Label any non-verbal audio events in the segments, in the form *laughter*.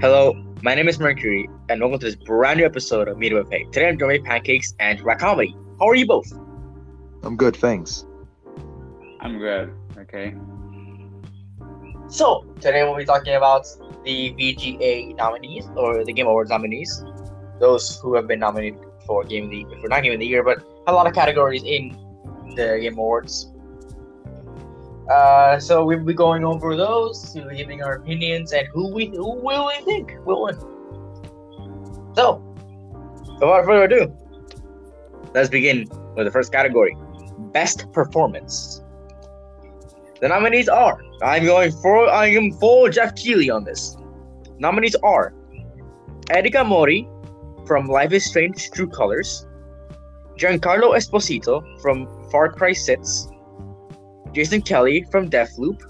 Hello, my name is Mercury, and welcome to this brand new episode of Meet with Pay. Today I'm joined by Pancakes and Rat Comedy. How are you both? I'm good, thanks. I'm good. Okay. So, today we'll be talking about the VGA nominees, or the Game Awards nominees. Those who have been nominated for Game of the for not Game of the Year, but a lot of categories in the Game Awards. Uh, so we'll be going over those, giving our opinions, and who we who will we think will win. So, without further ado, let's begin with the first category: Best Performance. The nominees are I'm going for I am full Jeff Keighley on this. Nominees are Erika Mori from Life is Strange True Colors, Giancarlo Esposito from Far Cry 6, Jason Kelley from Deathloop,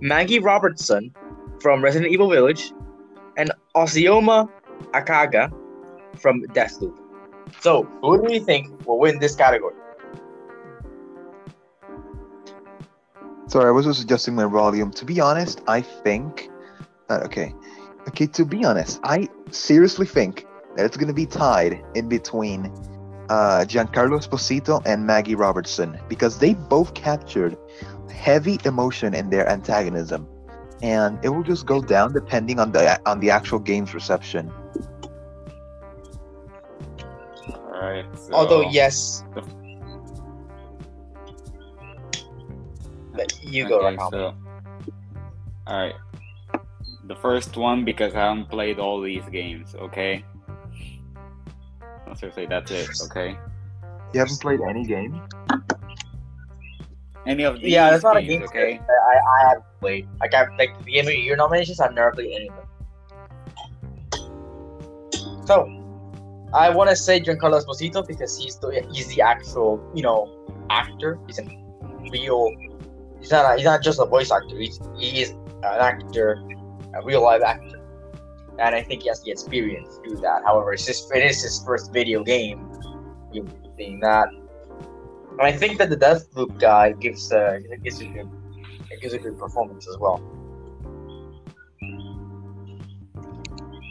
Maggie Robertson from Resident Evil Village, and Ozioma Akagha from Deathloop. So, who do you think will win this category? Sorry, I was just adjusting my volume. To be honest, I think that okay. Okay, to be honest, I seriously think that it's gonna be tied in between uh, Giancarlo Esposito and Maggie Robertson because they both captured heavy emotion in their antagonism, and it will just go down depending on the on the actual game's reception. All right. So, Although, yes, the- you go, okay, Rakam. so, all right. The first one because I haven't played all these games. Okay. No, seriously, that's it. Okay. You haven't played any game? Any of these Yeah, that's not a games, game. Okay. I, I haven't played. Like, I, like the game of the year nominations, I've never played any of them. So, I want to say Giancarlo Esposito because he's the he's the actual you know actor. He's a real. He's not a, he's not just a voice actor. He's he is an actor, a real live actor, and I think he has the experience to do that. However, it's just it is his first video game. You seeing that, and I think that the Deathloop guy gives uh gives a good gives a good performance as well.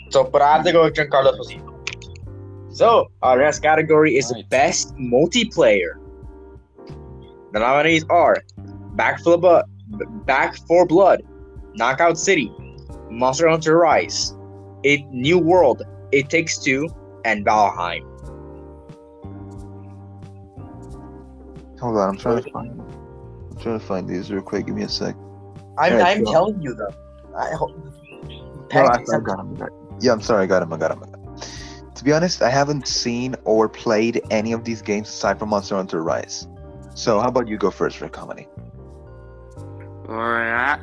So, but I have to go with Giancarlo Esposito. So, our next category is Right. Best Multiplayer. The nominees are Back 4 Blood, Back 4 Blood, Knockout City, Monster Hunter Rise, It New World, It Takes Two, and Valheim. Hold on, I'm trying to find. I'm trying to find these real quick. Give me a sec. I'm, Yeah, I'm telling you them. I hope. No, I, I got him. Yeah, I'm sorry. I got him. I got him. I got him. To be honest, I haven't seen or played any of these games aside from Monster Hunter Rise. So, how about you go first for comedy? Alright.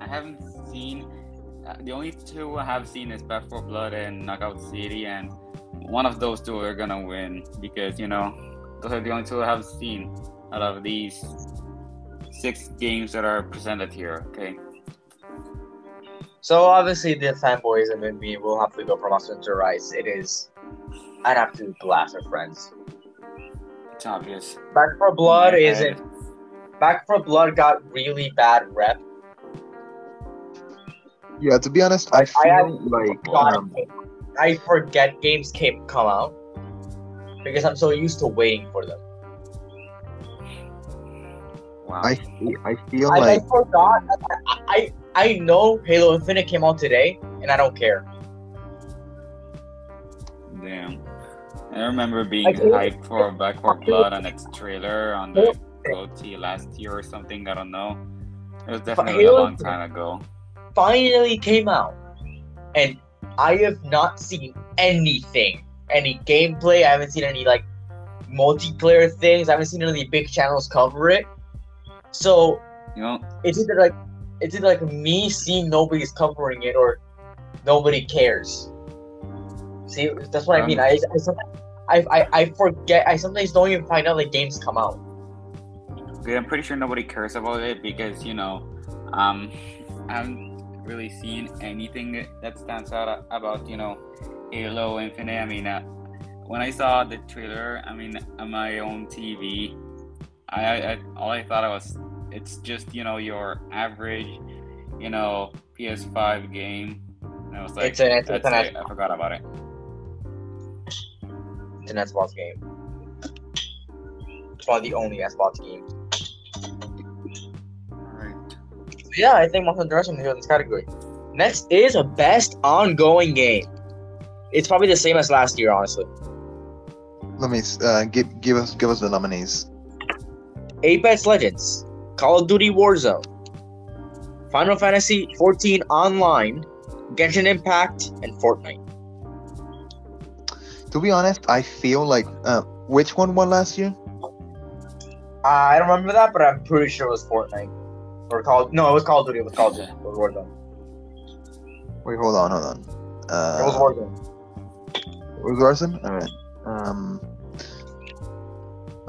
I haven't seen. The only two I have seen is Back 4 Blood and Knockout City, and one of those two are gonna win because you know those are the only two I have seen out of these six games that are presented here. Okay. So obviously the fanboys and me will have to go for Monster Hunter Rise. It is. I'd have to blast our friends. It's obvious. Back 4 Blood isn't. Back 4 Blood got really bad rep. Yeah, to be honest, I I feel have- like um, I forget games came come out because I'm so used to waiting for them. Wow. I I feel I, like I forgot. I, I I know Halo Infinite came out today, and I don't care. Damn. I remember being hyped for Back 4 Blood on its trailer on the GOTY last year or something. I don't know. It was definitely a long time ago. Finally came out, and I have not seen anything, any gameplay. I haven't seen any like multiplayer things. I haven't seen any big channels cover it. So You know, it's either like it's either like me seeing nobody's covering it or nobody cares. See, that's what I mean. I I, I I I forget. I sometimes don't even find out the games come out. Okay, I'm pretty sure nobody cares about it because you know, um, I haven't really seen anything that stands out about you know, Halo Infinite. I mean, uh, when I saw the trailer, I mean, on my own TV, I, I all I thought was it's just you know your average, you know, PS5 game. And I was like, It's an- it's- an it. I forgot about it. It's an Xbox game. It's probably the only Xbox game. Yeah, I think Hunter Rise is here in this category. Next is a best ongoing game. It's probably the same as last year, honestly. Let me uh, give give us give us the nominees. Apex Legends, Call of Duty Warzone, Final Fantasy 14 Online, Genshin Impact, and Fortnite. To be honest, I feel like uh, which one won last year? Uh, I don't remember that, but I'm pretty sure it was Fortnite. Or Call no, it was Call of Duty. It was Call of Duty. It was Warzone. Wait, hold on, hold on. Uh, It was Warzone. It was Warzone? Alright. Um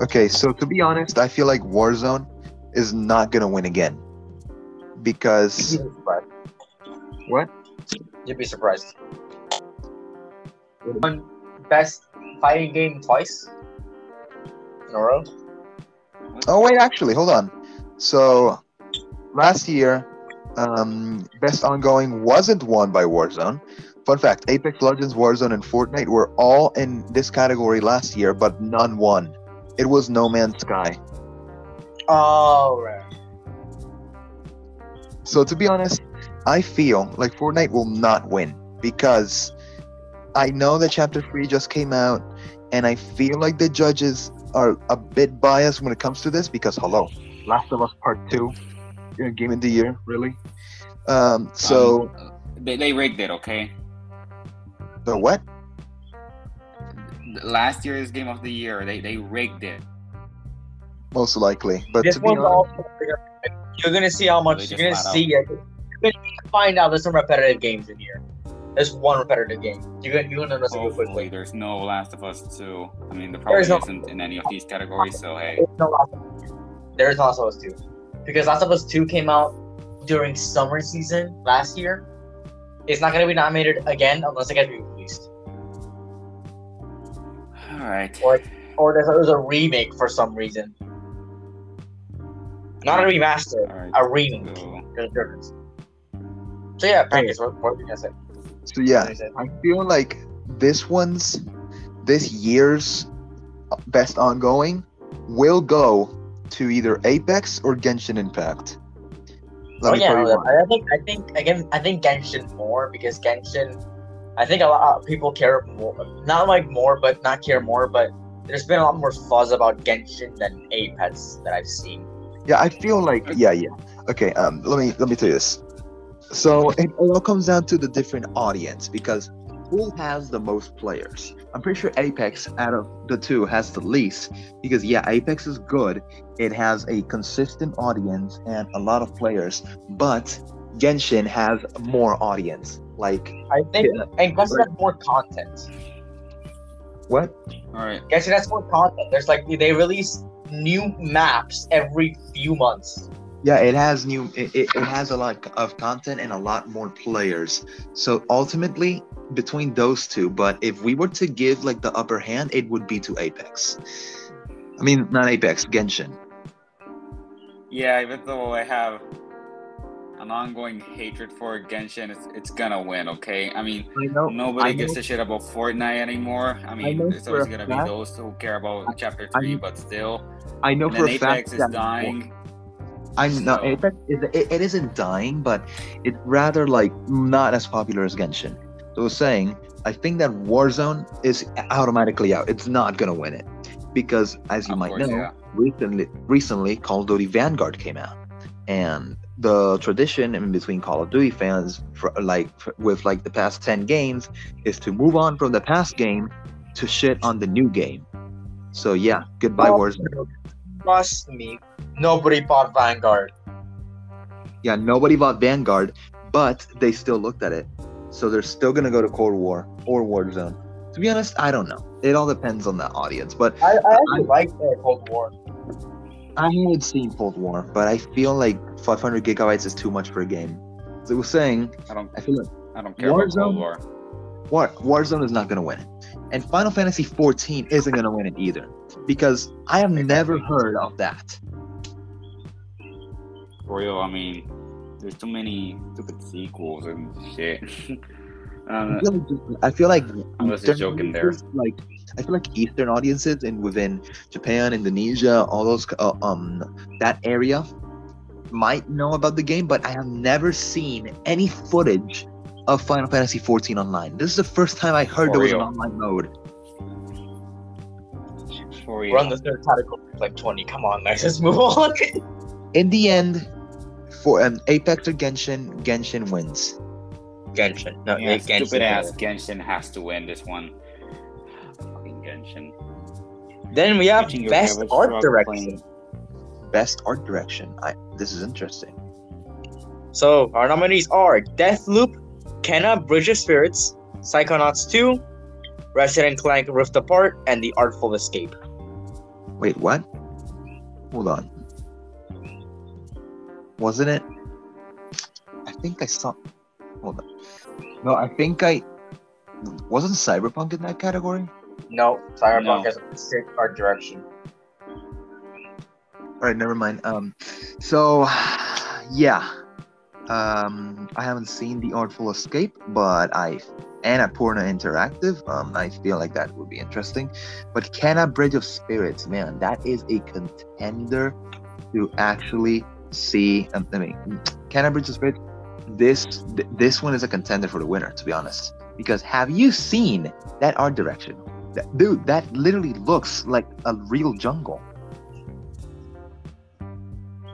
Okay, so to be honest, I feel like Warzone is not gonna win again. Because You'd be what? You'd be surprised. Won best fighting game twice in a row. Oh wait, actually, hold on. So last year, um best ongoing wasn't won by Warzone. Fun fact, Apex Legends, Warzone, and Fortnite were all in this category last year, but none won. It was No Man's Sky. Oh. So to be honest, I feel like Fortnite will not win because I know that Chapter 3 just came out and I feel like the judges are a bit biased when it comes to this because hello, Last of Us Part 2, uh, Game of the Year, really? Um, so Um, they, they rigged it, okay? the what? Last year's game of the year, they, they rigged it. Most likely. But This to be one's honest, also you're gonna see how much you're gonna flat see it. You're gonna find out there's some repetitive games in here. There's one repetitive game. You're gonna you're gonna notice it Hopefully, quickly. there's no Last of Us 2. I mean, there There's probably no- isn't in any of these categories, so hey. There's no Last of Us 2. There's Last of Us 2. Because Last of Us 2 came out during summer season last year. It's not gonna be nominated again unless it gets released. Alright. Or- Or there's, there's a remake for some reason. Not a remaster, Alright. a remake. So, There's a difference. So yeah, Pancakes, what, what were you gonna say? so yeah, What were you say? I feel like this one's, this year's best ongoing will go to either Apex or Genshin Impact. Let oh yeah. I think I think again I think Genshin more because Genshin, I think a lot of people care more, not like more, but not care more, but there's been a lot more fuzz about Genshin than Apex that I've seen. Yeah, I feel like yeah, yeah. Okay, um, let me let me tell you this. So it all comes down to the different audience because who has the most players? I'm pretty sure Apex out of the two has the least because yeah, Apex is good. It has a consistent audience and a lot of players, but Genshin has more audience. Like I think Yeah. and Genshin has more content. what? alright. Genshin has more content. There's like they release new maps every few months. Yeah, it has new. It, it, it has a lot of content and a lot more players. So ultimately, between those two, but if we were to give like the upper hand, it would be to Apex. I mean, not Apex, Genshin. Yeah, even though I have an ongoing hatred for Genshin, it's, it's gonna win, okay? I mean, I know. nobody I gives know- a shit about Fortnite anymore. I mean, there's for always gonna be those who care about Chapter 3, know- but still. I know And for a fact Apex is that dying. I know so- Apex is it, it isn't dying, but it's rather like not as popular as Genshin. So was saying, I think that Warzone is automatically out. It's not gonna win it because, as you Of might course, know, yeah. recently recently Call of Duty Vanguard came out, and the tradition in between Call of Duty fans, for, like for, with like the past ten games, is to move on from the past game to shit on the new game. So yeah, goodbye Oh. Warzone. Trust me, nobody bought Vanguard. Yeah, nobody bought Vanguard, but they still looked at it. So they're still gonna go to Cold War or Warzone. To be honest, I don't know. It all depends on the audience. But I, I actually like uh, Cold War. I haven't seen Cold War, but I feel like 500 gigabytes is too much for a game. As I was saying, I don't I feel like I don't care about Cold Warzone- War. War, Warzone is not gonna win it, and Final Fantasy 14 isn't gonna win it either, because I have never heard of that. For real, I mean, there's too many stupid sequels and shit. *laughs* Um, I feel like, I feel like I was just Eastern joking there. audiences, Like I feel like Eastern audiences and within Japan, Indonesia, all those uh, um that area might know about the game, but I have never seen any footage of Final Fantasy 14 online. This is the first time I heard For there was an online mode. for We're on real. the third category, like 20. Come on, let's just move on. *laughs* In the end, for um, Apex or Genshin, Genshin wins. Genshin. No, Yeah, Genshin. stupid ass Genshin has to win this one. Fucking Genshin. Then we have Teaching your best average art direction. playing. Best art direction. I this is interesting. So our nominees are Deathloop, Kena Bridge of Spirits, Psychonauts 2, Resident and Clank Rift Apart, and The Artful Escape. Wait, what? Hold on. Wasn't it? I think I saw. Hold on. No, I think I. Wasn't Cyberpunk in that category? No, Cyberpunk No. has a strict art direction. All right, never mind. Um, so yeah, um, I haven't seen the Artful Escape, but I and Annapurna Interactive, um, I feel like that would be interesting. But Kena Bridge of Spirits, man, that is a contender to actually see. I mean, Kena Bridge of Spirits. This this one is a contender for the winner, to be honest. Because have you seen that art direction? That, dude, that literally looks like a real jungle.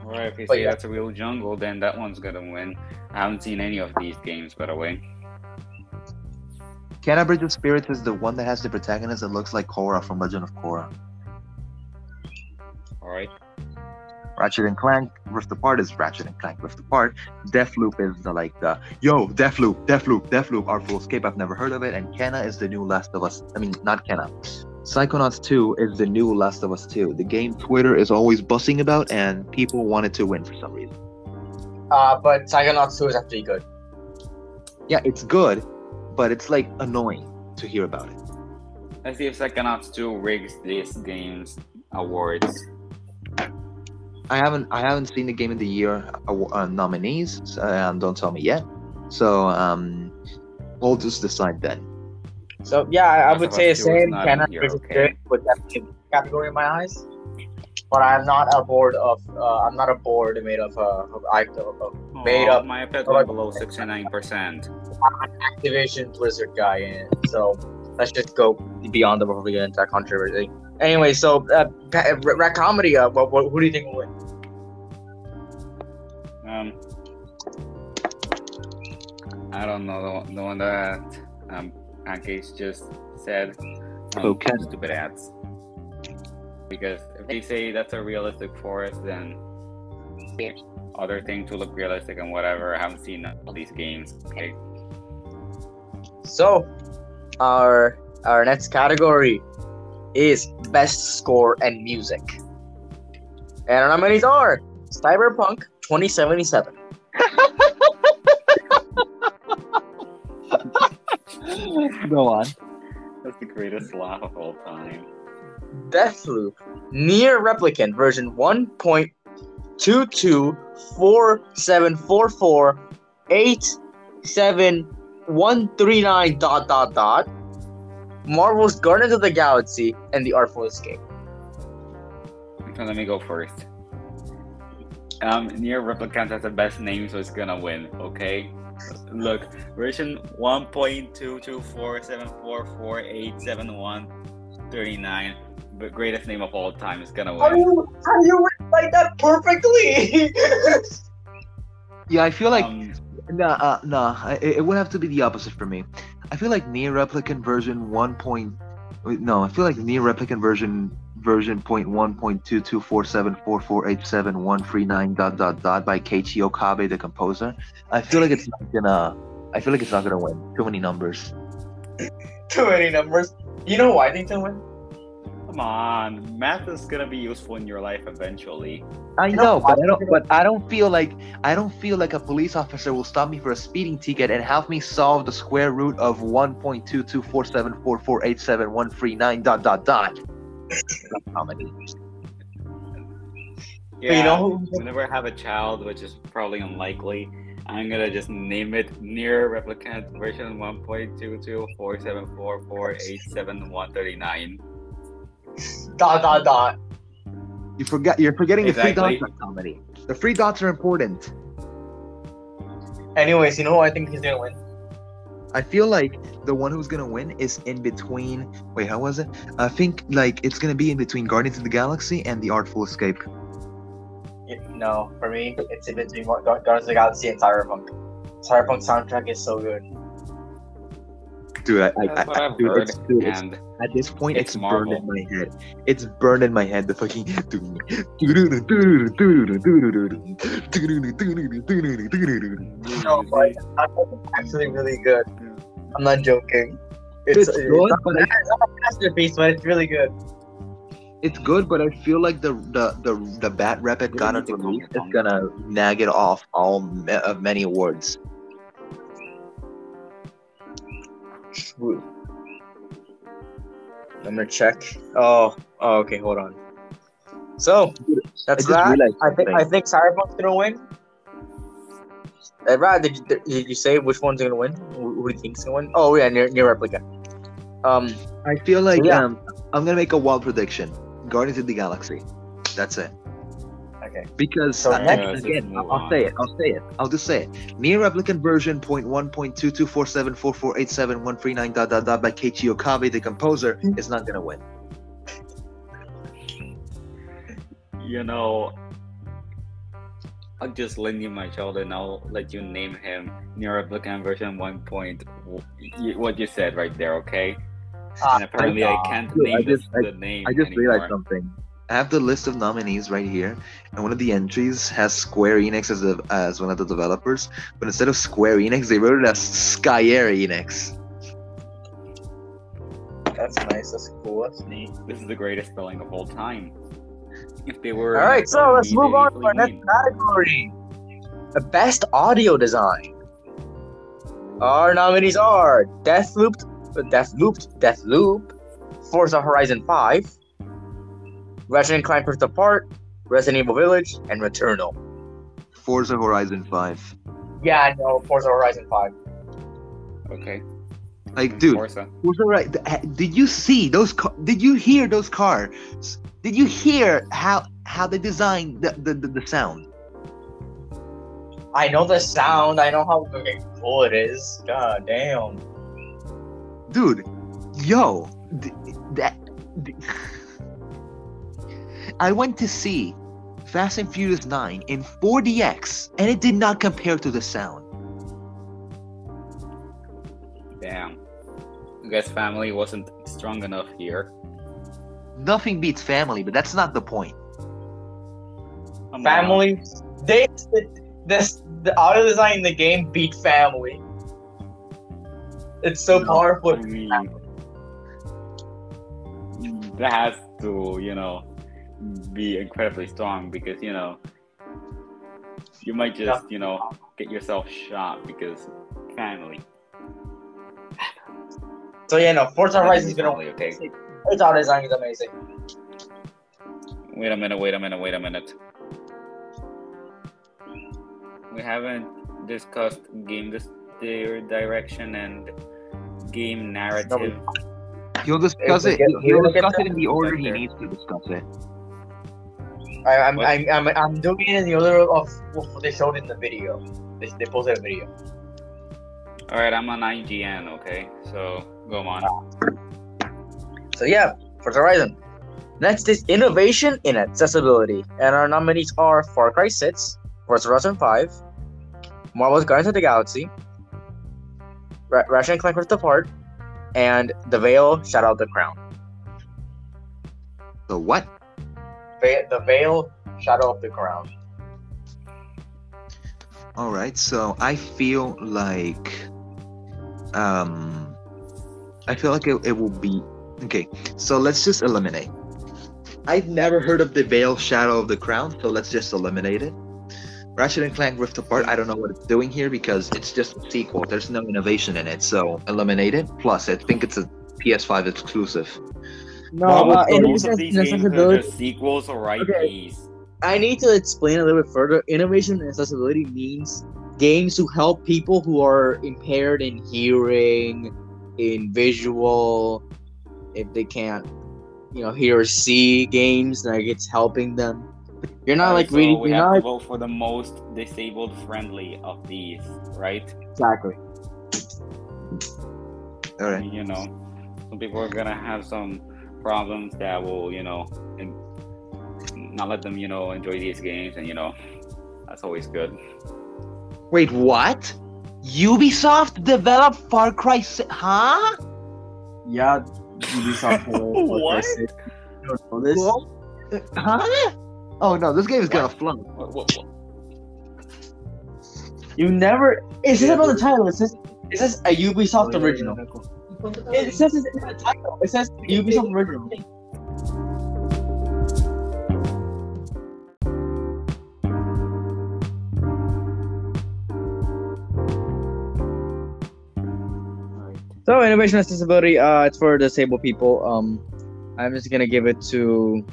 Alright, if you But say yeah. that's a real jungle, then that one's gonna win. I haven't seen any of these games, by the way. Kena Bridge of Spirits is the one that has the protagonist that looks like Korra from Legend of Korra. Alright. Ratchet and Clank Rift Apart is Ratchet and Clank Rift Apart. Deathloop is the like the yo Deathloop, Deathloop, Deathloop, Artful Escape. I've never heard of it. And Kena is the new Last of Us. I mean, not Kena. Psychonauts 2 is the new Last of Us 2. The game Twitter is always bussing about, and people wanted to win for some reason. Uh, but Psychonauts 2 is actually good. Yeah, it's good, but it's like annoying to hear about it. Let's see if Psychonauts 2 rigs this game's awards. I haven't I haven't seen the game of the year uh, nominees. So, um, don't tell me yet. So um, we'll just decide then. So yeah, I, I would say the same. not Kena in of okay. Spirits would definitely category in my eyes. But I'm not a board of. Uh, I'm not a board made of. Uh, of, of, of Made Aw, up. My iPad went below 69%. Activision Blizzard guy in. So let's just go beyond the before we get into that controversy. Anyway, so uh, pa- uh, Rat Comedy. Uh, what, what, who do you think will win? Um, I don't know the, one- the one that um, Pancakes just said. Um, Okay. Stupid ads. Because if they say that's a realistic forest, then other things to look realistic and whatever. I haven't seen all these games. Okay. So, our our next category is best score and music, and our nominees are Cyberpunk 2077, Go on. That's the greatest laugh of all time. Deathloop, NieR Replicant version 1.224744871139 dot dot dot, Marvel's Guardians of the Galaxy, and The Artful Escape. So let me go first. Um, NieR Replicant has the best name, so it's gonna win. Okay. Look, version 1.22474487139, but greatest name of all time is gonna How do you how do you recite that perfectly? *laughs* Yeah, I feel like um, nah, uh, nah. It, it would have to be the opposite for me. I feel like NieR Replicant version one point. No, I feel like NieR Replicant version version point one point two two four seven four four eight seven one three nine dot dot dot by Keiichi Okabe, the composer. I feel like it's not gonna. I feel like it's not gonna win. Too many numbers. *laughs* Too many numbers. You know why I think they'll win? Come on, math is gonna be useful in your life eventually. I know, know, but I I don't. But I don't feel like I don't feel like a police officer will stop me for a speeding ticket and have me solve the square root of one point two two four seven four four eight seven one three nine dot dot dot. That's comedy. Yeah, you know whenever I have a child, which is probably unlikely, I'm gonna just name it NieR replicant version 1.2247444871139. Dot dot dot. You forgot. You're forgetting Exactly. the free dots comedy. The free dots are important. Anyways, you know who I think he's gonna win? I feel like the one who's gonna win is in between. Wait, how was it? I think like it's gonna be in between Guardians of the Galaxy and the Artful Escape. Yeah, no, for me, it's in between Gar- Gar- Guardians of the Galaxy and Cyberpunk. Cyberpunk soundtrack is so good. Dude, I, I, I, dude, it's, dude, it's- And at this point, It's it's, burned in my head. It's burned in my head. The fucking. No, but it's actually really good. I'm not joking. It's good, but it's not a masterpiece, but it's really good. It's good, but I feel like the the the, the bad rep it You got need at to calm release is gonna nag it off all ma- of many awards. True. I'm gonna check. Oh, oh, okay, hold on. So that's I that. I think I think Cyberpunk's gonna win. Uh, Brad, did you, did you say which one's gonna win? Who, do you think's gonna win? Oh yeah, near near replica. Um, I feel like Yeah. um, I'm gonna make a wild prediction. Guardians of the Galaxy. That's it. Okay. Because So uh, next- again, again, I'll, I'll say it. I'll say it. I'll just say it. NieR replicant version point one point two two four seven four four eight seven one three nine dot dot dot by Keiichi Okabe, the composer, is not gonna win. you know, I'll just lend you my child and I'll let you name him NieR replicant version 1. Point, what you said right there, okay? Ah, and apparently I can't Dude, name I the- just- the, name I just anymore. realized something. I have the list of nominees right here, and one of the entries has Square Enix as the as one of the developers, but instead of Square Enix, they wrote it as Skyair Enix. That's nice. That's cool. That's neat. This is the greatest spelling of all time. If they were All right, so let's move on to our next category. The best audio design. Our nominees are Deathloop, Deathloop, Deathloop, Forza Horizon 5, Ratchet and Clank Rift Apart, Resident Evil Village, and Returnal. Forza Horizon 5. Yeah, I know Forza Horizon 5. Okay, Like, dude, Forza. Forza right? Did you see those? Ca- did you hear those cars? Did you hear how how they designed the the, the, the sound? I know the sound. I know how fucking cool it is. God damn. dude yo th- that th- i went to see fast and furious 9 in 4dx and it did not compare to the sound Damn. I guess family wasn't strong enough here. nothing beats family but that's not the point Come on. Family. They this the audio design in the game beat family. It's so No. powerful. I mean, that has to, you know, be incredibly strong because, you know, you might just, you know, get yourself shot because family. So yeah, no, Forza Horizon is gonna Family, okay. Its audio design is amazing. Wait a minute, wait a minute, wait a minute. We haven't discussed game dis- their direction and game narrative. he'll discuss it get- he'll discuss it in the order he needs to discuss it I, I'm, I'm, I'm, I'm doing it in the order of what they showed in the video. They, they posted a video. All right, I'm on IGN, okay? So go on. Ah. So yeah, Forza Horizon. Next is innovation in accessibility, and our nominees are Far Cry 6, Forza Horizon 5, Marvel's Guardians of the Galaxy, Ra- Ratchet and Clank Rift Apart, and The Vale: Shadow of the Crown. so what The Vale: Shadow of the Crown. all right so i feel like um i feel like it, it will be okay so let's just eliminate. I've never heard of the vale shadow of the crown so let's just eliminate it. Ratchet and clank rift apart i don't know what it's doing here because it's just a sequel. There's no innovation in it so eliminate it. Plus i think it's a ps5 exclusive No, Well, uh, both innovation of these games are sequels or Okay. IPs. I need to explain a little bit further. Innovation and accessibility means games to help people who are impaired in hearing, in visual, if they can't, you know, hear or see games, like it's helping them. You're not like so reading. We You're have not to vote for the most disabled friendly of these, right? exactly. All right. you know, some people are gonna have some problems that will, you know, and not let them, you know, enjoy these games, and you know, that's always good. Wait, what? Ubisoft developed Far Cry 6, huh? Yeah, Ubisoft. *laughs* What? You don't? Huh? Oh no, this game is gonna flunk. What, what, what? You never. Is this on the title. Is this it says a Ubisoft original. It says it in the title. It says Ubisoft original. So innovation accessibility, uh, it's for disabled people. Um, I'm just gonna give it to,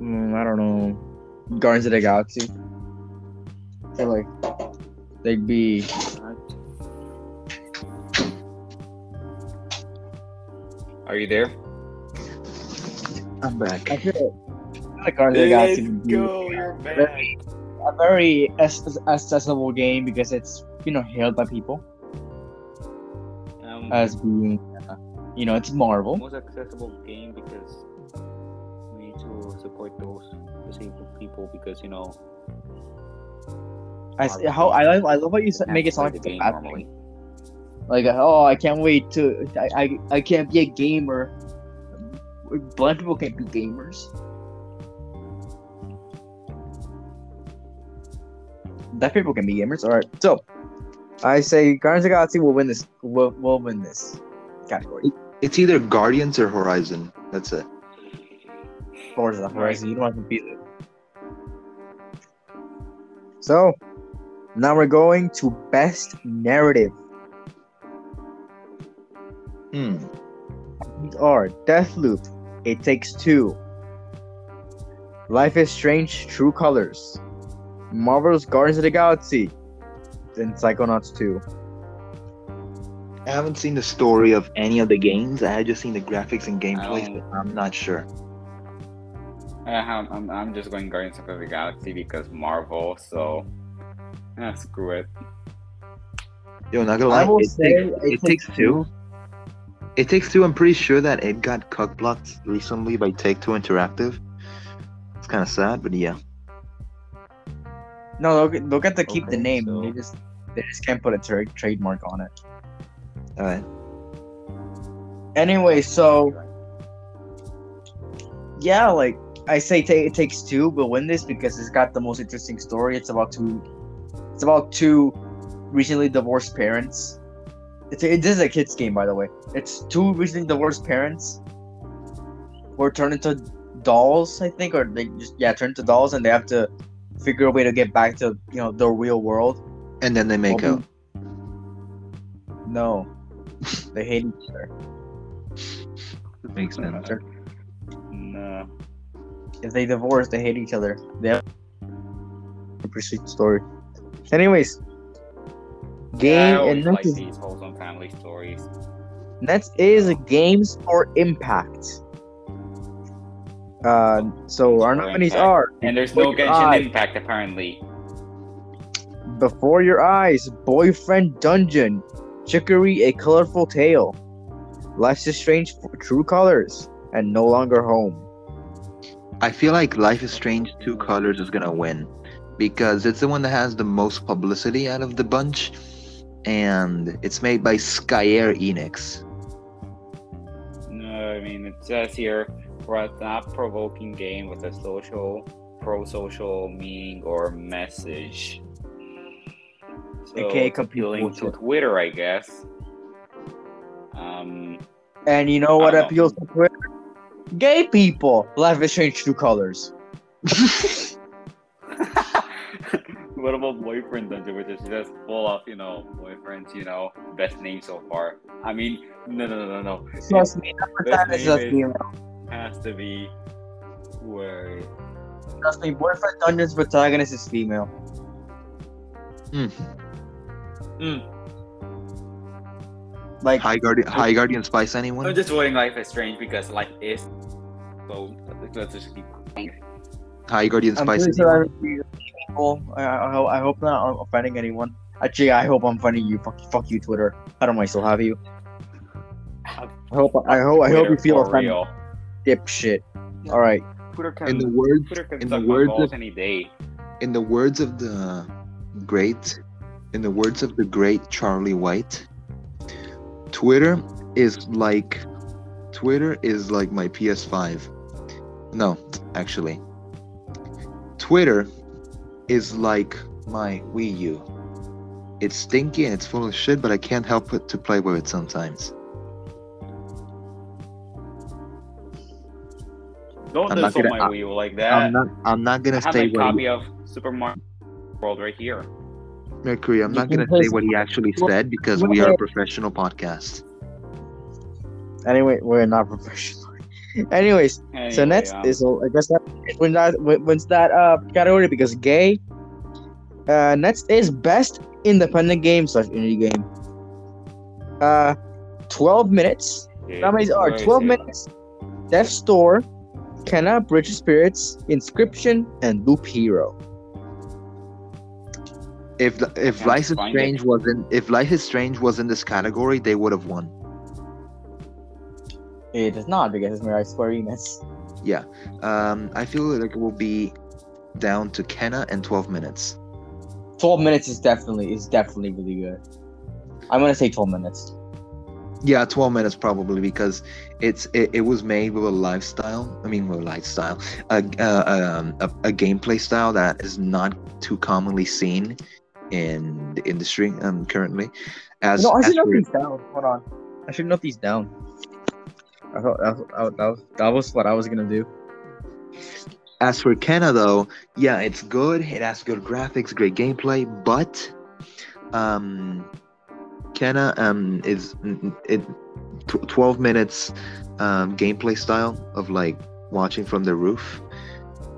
mm, I don't know, Guardians of the Galaxy. Like they'd be Are you there? I'm back. I feel like Guardians of the Galaxy would be you're back. a very accessible game because it's you know hailed by people Um, as being, uh, you know, it's Marvel. most accessible game because we need to support those disabled people because you know I s- how I love I love how you make it sound like it's a bad normally. thing. Like oh, I can't wait to I I, I can't be a gamer. Blind people can't be gamers. Deaf people can be gamers. All right, so I say Guardians of Galaxy will win this. Will, will win this category. It's either Guardians or Horizon. That's it. Forza Horizon. You don't want to beat it. So now we're going to best narrative. Hmm. These are Deathloop, It Takes Two, Life is Strange, True Colors, Marvel's Guardians of the Galaxy, and Psychonauts 2. I haven't seen the story of any of the games. I had just seen the graphics and gameplay. don't- I'm not sure. I have, I'm, I'm just going Guardians of the Galaxy because Marvel, so eh, screw it. Yo, not gonna I lie. will It, say takes, It it takes two. It takes two. I'm pretty sure that it got cock blocked recently by Take Two Interactive. It's kind of sad, but yeah. No, they'll, get- they'll get to keep the name. so- They just they just can't put a tra- trademark on it. All right. Anyway, so yeah, like I say, ta it takes two will win this because it's got the most interesting story. It's about two. It's about two recently divorced parents. It's a, this is a kids game, by the way. It's two recently divorced parents who are turned into dolls, I think, or they just yeah turn into dolls, and they have to figure a way to get back to you know the real world. And then they make Well, out. No, they hate each other. Makes sense. No. if they divorce, they hate each other. They have a pretty sweet story. Anyways, I game always and like next, is, these wholesome family stories. next is games for impact. Uh, so our nominees Impact. are And there's no Before Your Genshin Eyes, Impact apparently. Before Your Eyes, Boyfriend Dungeon, Chicory: A Colorful Tale, Life is Strange: True Colors, and No Longer Home. I feel like Life is Strange Two Colors is gonna win because it's the one that has the most publicity out of the bunch, and it's made by Skyair Enix. No, I mean it says here for a thought-provoking game with a social, pro-social meaning or message. So AKA it's appealing to. Twitter, I guess. Um, And you know what I don't know. appeals to Twitter? Gay people. Life is Strange: True Colors. *laughs* *laughs* what about boyfriend dungeon, which is just full of you know boyfriends? You know, best name so far. I mean, no, no, no, no, no. Trust me, the Best protagonist is name a is- female. has to be where Trust me, Boyfriend Dungeon's protagonist is female. Hmm. Mm. Like High Guardian, High Guardian Spice. Anyone? I'm just voting Life is Strange because life is so. Let's just keep. High Guardian I'm Spice. Pretty sure anyone? I'm people. I, I, hope- I hope not offending anyone. Actually, I hope I'm offending you. Fuck, fuck you, Twitter. How don't I still have you? I hope. I hope. I hope you feel offended, real. dipshit. All right. Twitter can, In the words, Twitter can in the words of- any day. in the words of the great, in the words of the great Charlie White, Twitter is like, Twitter is like my PS5. No, actually, Twitter is like my Wii U. It's stinky and it's full of shit, but I can't help it to play with it sometimes. Don't I'm insult gonna- my I- Wii U like that. I'm not. I'm not gonna have say my what copy of Super Mario World right here. Mercury. I'm You not gonna say what he actually said because we are a professional podcast. Anyway, we're not professional. Anyways, so next um, is I guess that when that when- when's that uh category because gay. Uh, next is best independent game slash indie game. Uh, twelve minutes. yeah, Nominees are 12 it? minutes, Death's Door, Kena, Bridge of Spirits, Inscryption, and Loop Hero. If if Life is find Strange wasn't if Life is Strange was in this category, they would have won. It is not because it's by Square Enix. Um, I feel like it will be down to Kena and 12 minutes. 12 minutes is definitely is definitely really good. I'm gonna say 12 minutes. Yeah, 12 minutes probably because it's it, it was made with a lifestyle. I mean, with a lifestyle, a, uh, um, a a gameplay style that is not too commonly seen in the industry um currently. As, no, I as should note these down. Hold on. I should note these down. I thought that, was- that, was, that was what I was gonna do. As for Kena, though, yeah, it's good. It has good graphics, great gameplay, but um, Kena um is it tw- twelve minutes um gameplay style of like watching from the roof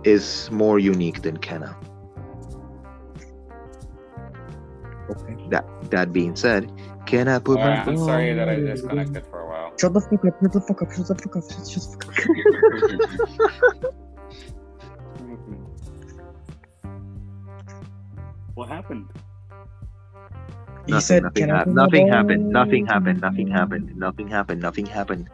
is more unique than Kena. Okay. That that being said, Kenna put Alright, my I'm sorry that I disconnected for a while. Shut the fuck up! Shut the fuck up! Shut the fuck up! Shut, shut the fuck up! what happened? He Nothing, said, nothing, "Can I hap- put my nothing happened. Nothing happened. Nothing happened. Nothing happened. Nothing happened.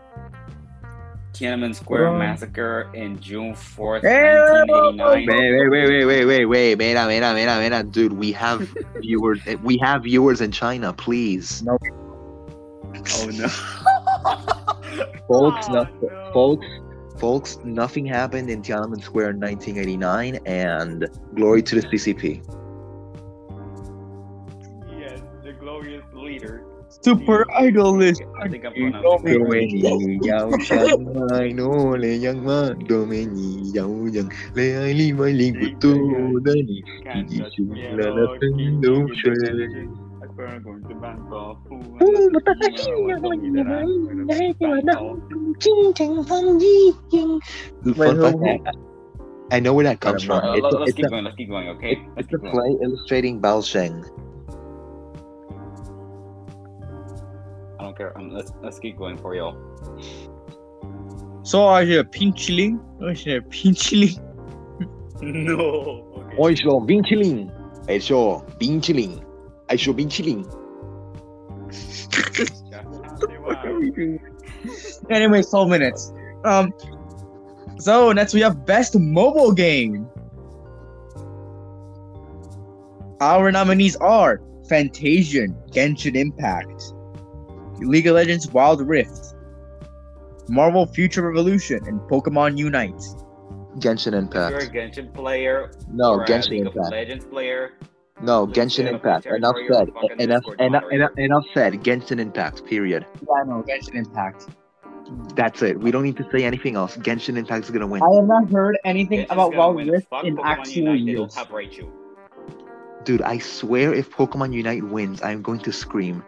Tiananmen Square Bro. Massacre in June 4th, Hey, 1989. Wait, wait, wait, wait, wait, wait, wait, mira, mira, mira, mira, dude. We have viewers. We have viewers in China. Please, Oh no. Folks, Oh, no, no. folks, folks. Nothing happened in Tiananmen Square in 1989, and glory to the CCP. Yes, the glorious leader. Super idolist. I think I'm You pronouncing know it me. right. Can't touch me at all, keep me in I swear I'm going to Bangkok. Ooh, I'm not the king, I want to be that I'm going to Bangkok. Fun fact, I know where that comes from. Uh, It's let- a, let's it's keep a, going. Let's keep going. Okay. Let's it's a keep going. play illustrating Baosheng. I don't care. Um, let's let's keep going for y'all. So I hear pinchling. I hear pinchling. *laughs* No. Okay. 我说冰淇淋，I 说冰淇淋 I should be chilling. *laughs* anyway, 12 minutes. Um, so next we have best mobile game. Our nominees are Fantasia, Genshin Impact, League of Legends Wild Rift, Marvel Future Revolution, and Pokemon Unite. Genshin Impact. If you're a Genshin player. No, Genshin League Impact. League of Legends player. No, Genshin Impact. Enough said. Enough, enough, enough, enough said. Genshin Impact. Period. Yeah, no, Genshin Impact. That's it. We don't need to say anything else. Genshin Impact is gonna win. I have not heard anything Genshin's about gonna Wild win. Rift Fuck in Pokemon actual Unite, They don't years. have Raichu. Dude, I swear if Pokemon Unite wins, I'm going to scream.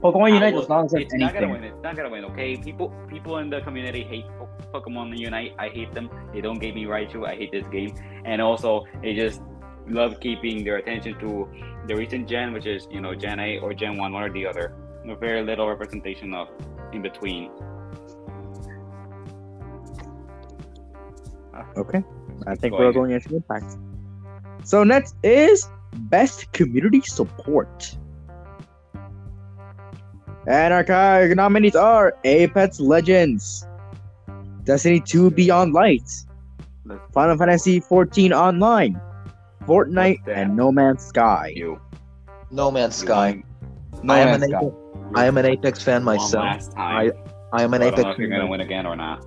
Pokemon Unite will- does not accept It's not gonna win. It's not gonna win. Okay, people, people in the community hate Pokemon Unite. I hate them. They don't give me Raichu. I hate this game. And also, it just love keeping their attention to the recent gen, which is you know Gen A or Gen 1, one or the other. No very little representation of in between. Ah. Okay. I think we're going into impact. So next is best community support. And our nominees are Apex Legends, Destiny 2 Beyond Light, Final Fantasy 14 Online, Fortnite, and No Man's Sky. you. No Man's you Sky. No I am Man's an Sky. Apex, I am an Apex fan you won myself. Last time. I am an I don't know Apex if you're gonna fan. win again or not.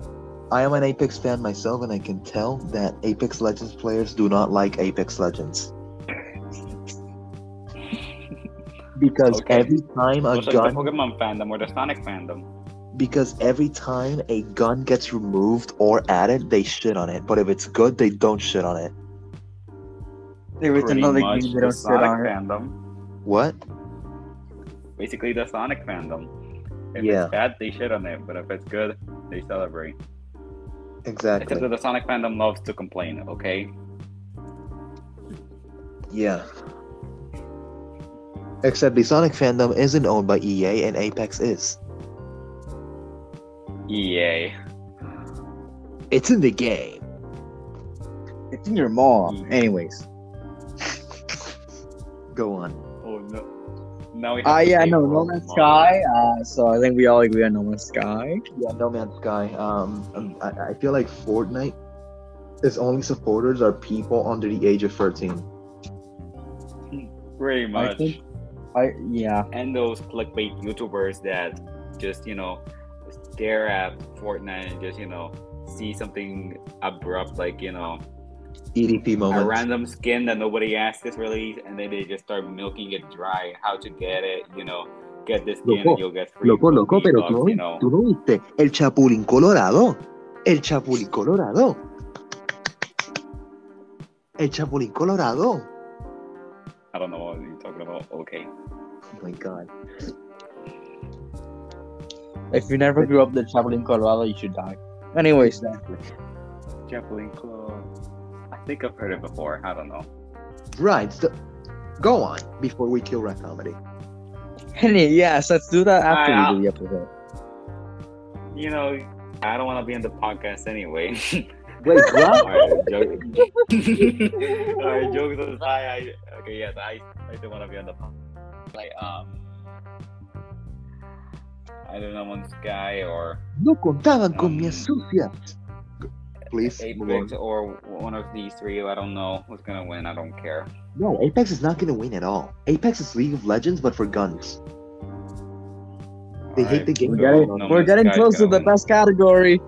I am an Apex fan myself, and I can tell that Apex Legends players do not like Apex Legends. *laughs* Because Okay. every time a Just like the gun, Pokemon fandom or the Sonic fandom. because every time a gun gets removed or added, they shit on it. But if it's good, they don't shit on it. There is was another game they the don't sit Sonic on it. fandom. What? Basically, the Sonic fandom. If Yeah. it's bad, they shit on it, but if it's good, they celebrate. Exactly. Except that the Sonic fandom loves to complain. Okay. Yeah. Except the Sonic fandom isn't owned by EA, and Apex is. EA. It's in the game. It's in your mom. Anyways. Go on. Oh no. Now we have Ah, yeah, pay no, No Man's Sky. Uh, so I think we all agree on No Man's Sky. Yeah, No Man's Sky. Um, um, I, I feel like Fortnite, its only supporters are people under the age of 13. Pretty much. think- I yeah. and those clickbait YouTubers that just you know stare at Fortnite and just you know see something abrupt like you know EDP moment. a random skin that nobody asked is released and then they just start milking it dry how to get it you know get this skin Loco, and you'll get free Loco, loco, pero tú, V-Bucks, no, you know tú no viste el Chapulín Colorado. El Chapulín Colorado. El Chapulín Colorado. I don't know what you're talking about okay Oh my god. If you never grew up the Chapulín Colorado, you should die. Anyways, Chaplin Club I think I've heard it before I don't know Right. So, go on before we kill Rat Comedy. Any, yes, let's do that after Alright, we do the episode. you know I don't want to be in the podcast anyway Wait, what? *laughs* Alright, joke. *laughs* Alright, jokes aside, I okay, yes, I I don't want to be on the pod. Like um, I don't know, one Sky or No contaban con Um, mi sucias. Please, move Apex or one of these three. I don't know who's gonna win. I don't care. No, Apex is not gonna win at all. Apex is League of Legends, but for guns. They hate the game. We're getting, No we're getting close to the win. best category.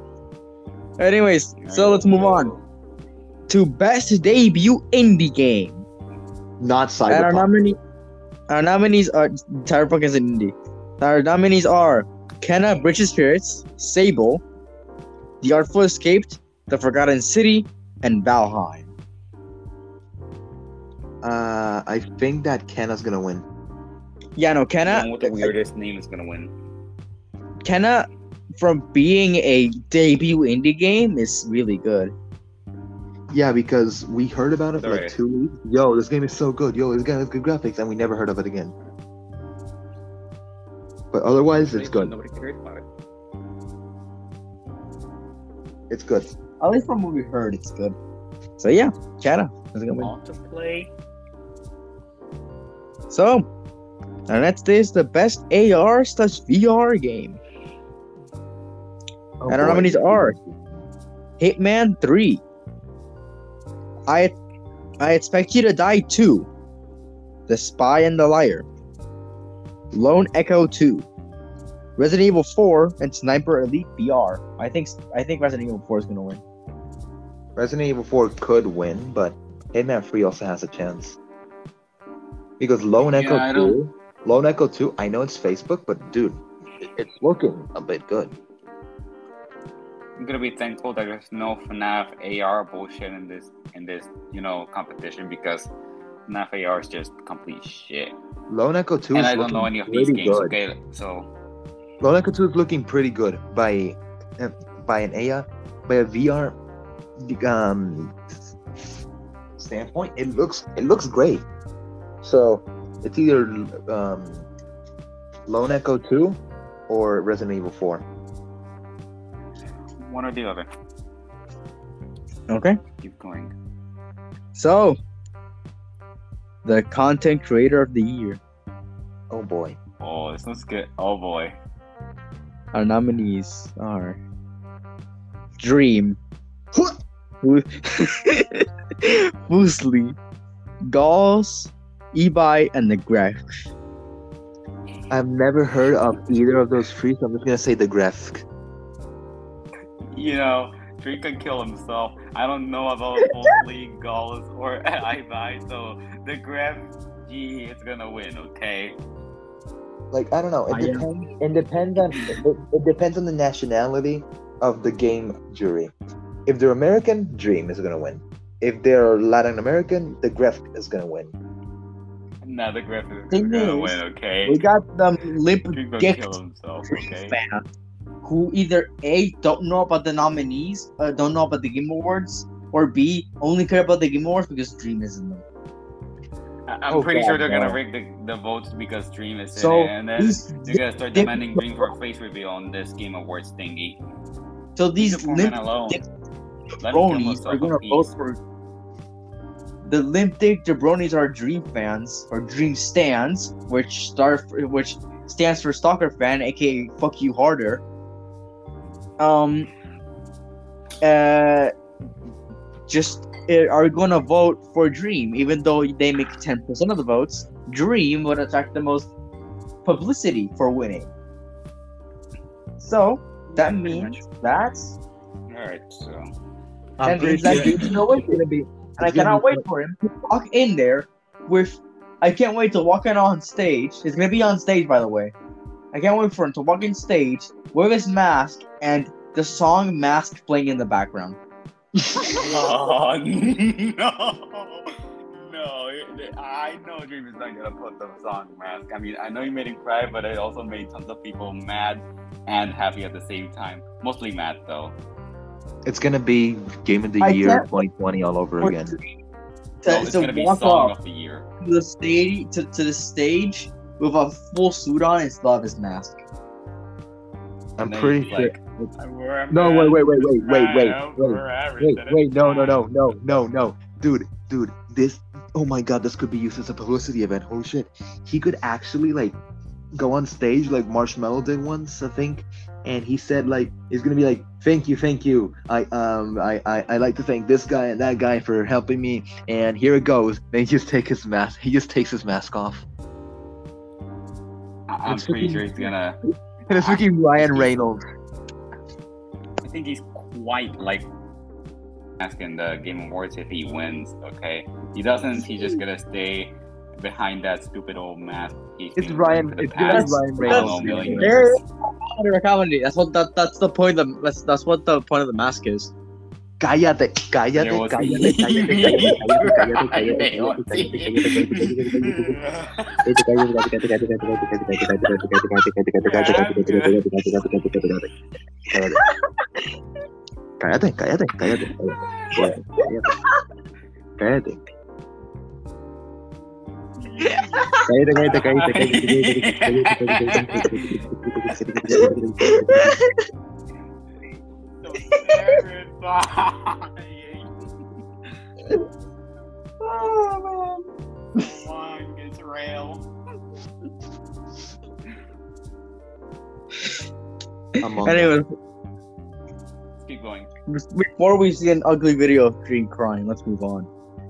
Anyways, so let's move on to best debut indie game. Not And our Cyberpunk. nominee, our nominees are uh, Cyberpunk is an indie. Our nominees are Kena Bridge of Spirits, Sable, The Artful Escaped, The Forgotten City, and Valheim. Uh, I think that Kena's gonna win. Yeah, no, The Kena, one with the weirdest name is gonna win. Kena, from being a debut indie game, is really good. Yeah, because we heard about it for like two weeks. Yo, this game is so good. Yo, this game has good graphics, and we never heard of it again. But otherwise, it's good. Nobody cares about it. It's good. At least from what we heard, it's good. So yeah, Kena is gonna win. To play? So, our next is the best AR slash VR game. Oh, And our boy. many are Hitman 3. I I Expect You to Die too. The Spy and the Liar. Lone Echo 2. Resident Evil 4 and Sniper Elite VR. I think I think Resident Evil 4 is gonna win. Resident Evil 4 could win, but Hitman 3 also has a chance. Because Lone Yeah, Echo I 2, Lone Echo 2, I know it's Facebook, but dude, it's looking a bit good. I'm gonna be thankful that there's no FNAF AR bullshit in this in this you know competition because FNAF AR is just complete shit. Lone Echo 2 and is I don't know any of these games. good. Okay, so Lone Echo 2 is looking pretty good by by an AR by a VR um standpoint, it looks it looks great. So it's either um, Lone Echo Two or Resident Evil Four. One or the other. Okay. Keep going. So, the content creator of the year. Oh boy. Oh, this looks good. Oh boy. Our nominees are Dream, Fu- *laughs* Fuslie, Gauss, Ibai, and the Graph. I've never heard of either of those three, so I'm just gonna say the Grefg. You know, Drake could kill himself. I don't know about both League Gauls or *laughs* Ibai, so the Graph G is gonna win, okay? Like I don't know. It I am- depends. It depends on. It, it depends on the nationality of the game jury. If they're American, Dream is gonna win. If they're Latin American, the Grefg is gonna win. Now the Graph is Thing gonna is, win, okay? We got the limp Drake dick Dream okay? fan who either A, don't know about the nominees, uh, don't know about the Game Awards, or B, only care about the Game Awards because Dream is in them. I- I'm Oh, pretty God, sure they're gonna rig the, the votes because Dream is So, in it, and then these, they're gonna start demanding Dream for a face reveal on this Game Awards thingy. so these the poor alone. dick Let him kill jabronis are gonna vote for. The limp dick jabronis are Dream fans or Dream stands, which start which stands for stalker fan, aka fuck you harder. Um, uh, just uh, are gonna vote for Dream, even though they make ten percent of the votes. Dream would attract the most publicity for winning. So that means that's Alright, so that means that dude's gonna win. gonna be. and I cannot wait for him to walk in there with. I can't wait to walk in on stage. He's gonna be on stage, by the way. I can't wait for him to walk in stage with his mask and the song "Mask" playing in the background. Oh *laughs* no, no! I know Dream is not gonna put the song "Mask." I mean, I know you made him cry, but it also made tons of people mad and happy at the same time. Mostly mad though. It's gonna be Game of the I Year 2020 all over again. Dream No, To, it's to gonna be walk song off of the year. to the stage to, to the stage with a full suit on and still have his mask. I'm And pretty he's sure. like, No, wait, wait, wait, wait, wait, wait, wait, Wait, wait, no, no, no, no, no, no, dude, dude, this. Oh my god, this could be used as a publicity event. Holy shit, he could actually like go on stage like Marshmallow did once, I think, and he said like he's gonna be like, "Thank you, thank you. I um I I I like to thank this guy and that guy for helping me, and here it goes." Then he just take his mask. He just takes his mask off, I- I'm It's pretty freaking- sure he's gonna. and *laughs* it's freaking Ryan Reynolds. I think he's quite like asking the Game Awards if he wins. Okay, he doesn't. He's just gonna stay behind that stupid old mask. He's It's Ryan. It's past Ryan Reynolds. There- years. Comedy, comedy. That's what that, that's the point of that's that's what the point of the mask is. Cállate, cállate, There was- cállate, cállate, cállate, cállate, cállate, cállate, Cállate, cállate, cállate, cállate, cállate. Cállate, cállate, cállate, So terrifying. Oh Come on, Israel. Among man. Anyway, Let's keep going. before we see an ugly video of Dream crying, let's move on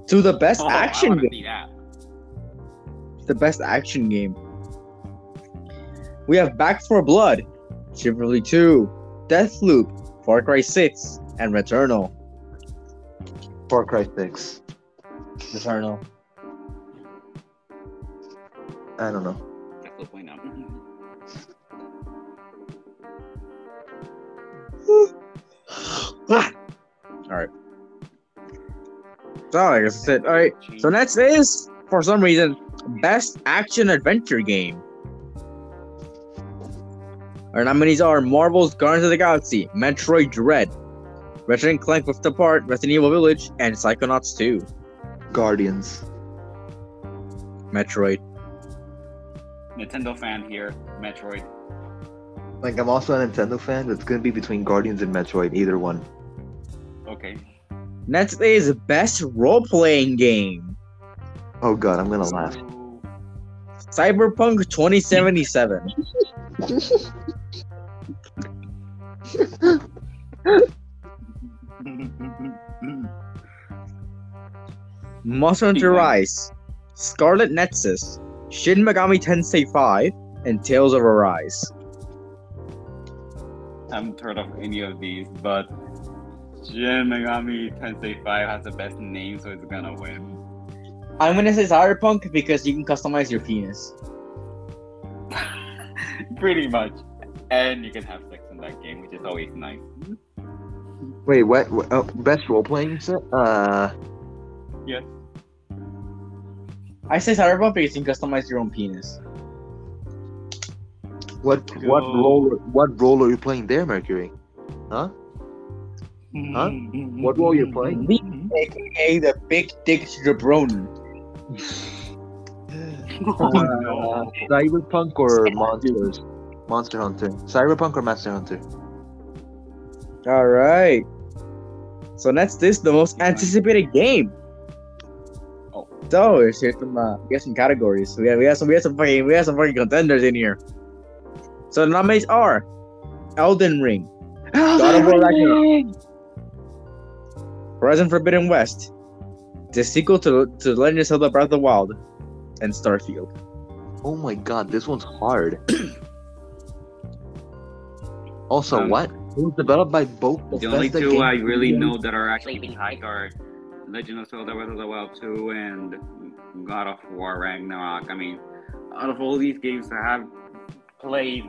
to the best Oh, I action wanna see that. The best action game. We have Back 4 Blood, Chivalry 2, Deathloop, Far Cry 6, and Returnal. Far Cry 6. Returnal. I don't know. That's the point. All right. So like I said, all right. So next is, for some reason, best action adventure game. Our nominees are Marvel's Guardians of the Galaxy, Metroid Dread, Resident and Clank Rift Apart, Resident Evil Village, and Psychonauts 2. Guardians. Metroid. Nintendo fan here. Metroid. Like I'm also a Nintendo fan, it's gonna be between Guardians and Metroid, either one. Okay. Next is best role playing game. Oh god, I'm gonna laugh. Cyberpunk 2077. Monster Hunter Yeah. Rise, Scarlet Nexus, Shin Megami Tensei 5, and Tales of Arise. I haven't heard of any of these, but Shin Megami Tensei 5 has the best name, so it's gonna win. I'm gonna say Cyberpunk because you can customize your penis. *laughs* Pretty much. And you can have sex in that game, which is always nice. Wait, what? what oh, best role playing set? Uh, Yes. I say Cyberpunk because you can customize your own penis. what? What role? What role are you playing there, Mercury? Huh? Huh? What role you playing? AKA the big dick jabroni. No. Uh, Cyberpunk or Monsters? Monster Hunter. Cyberpunk or Monster Hunter? All right. So next this the most anticipated game. Oh. So here's here's some uh, we got some categories. We have we have some we have some fucking we have some fucking contenders in here. So the nominees are Elden Ring, God of War Ragnarok, Horizon Forbidden West, the sequel to to Legend of Zelda Breath of the Wild, and Starfield. Oh my god, this one's hard. *clears throat* also, Um, what? It was developed by both The only two Game I really Studios- know that are actually being hyped are Legend of Zelda Breath of the Wild 2 and God of War Ragnarok. I mean, out of all these games, I have played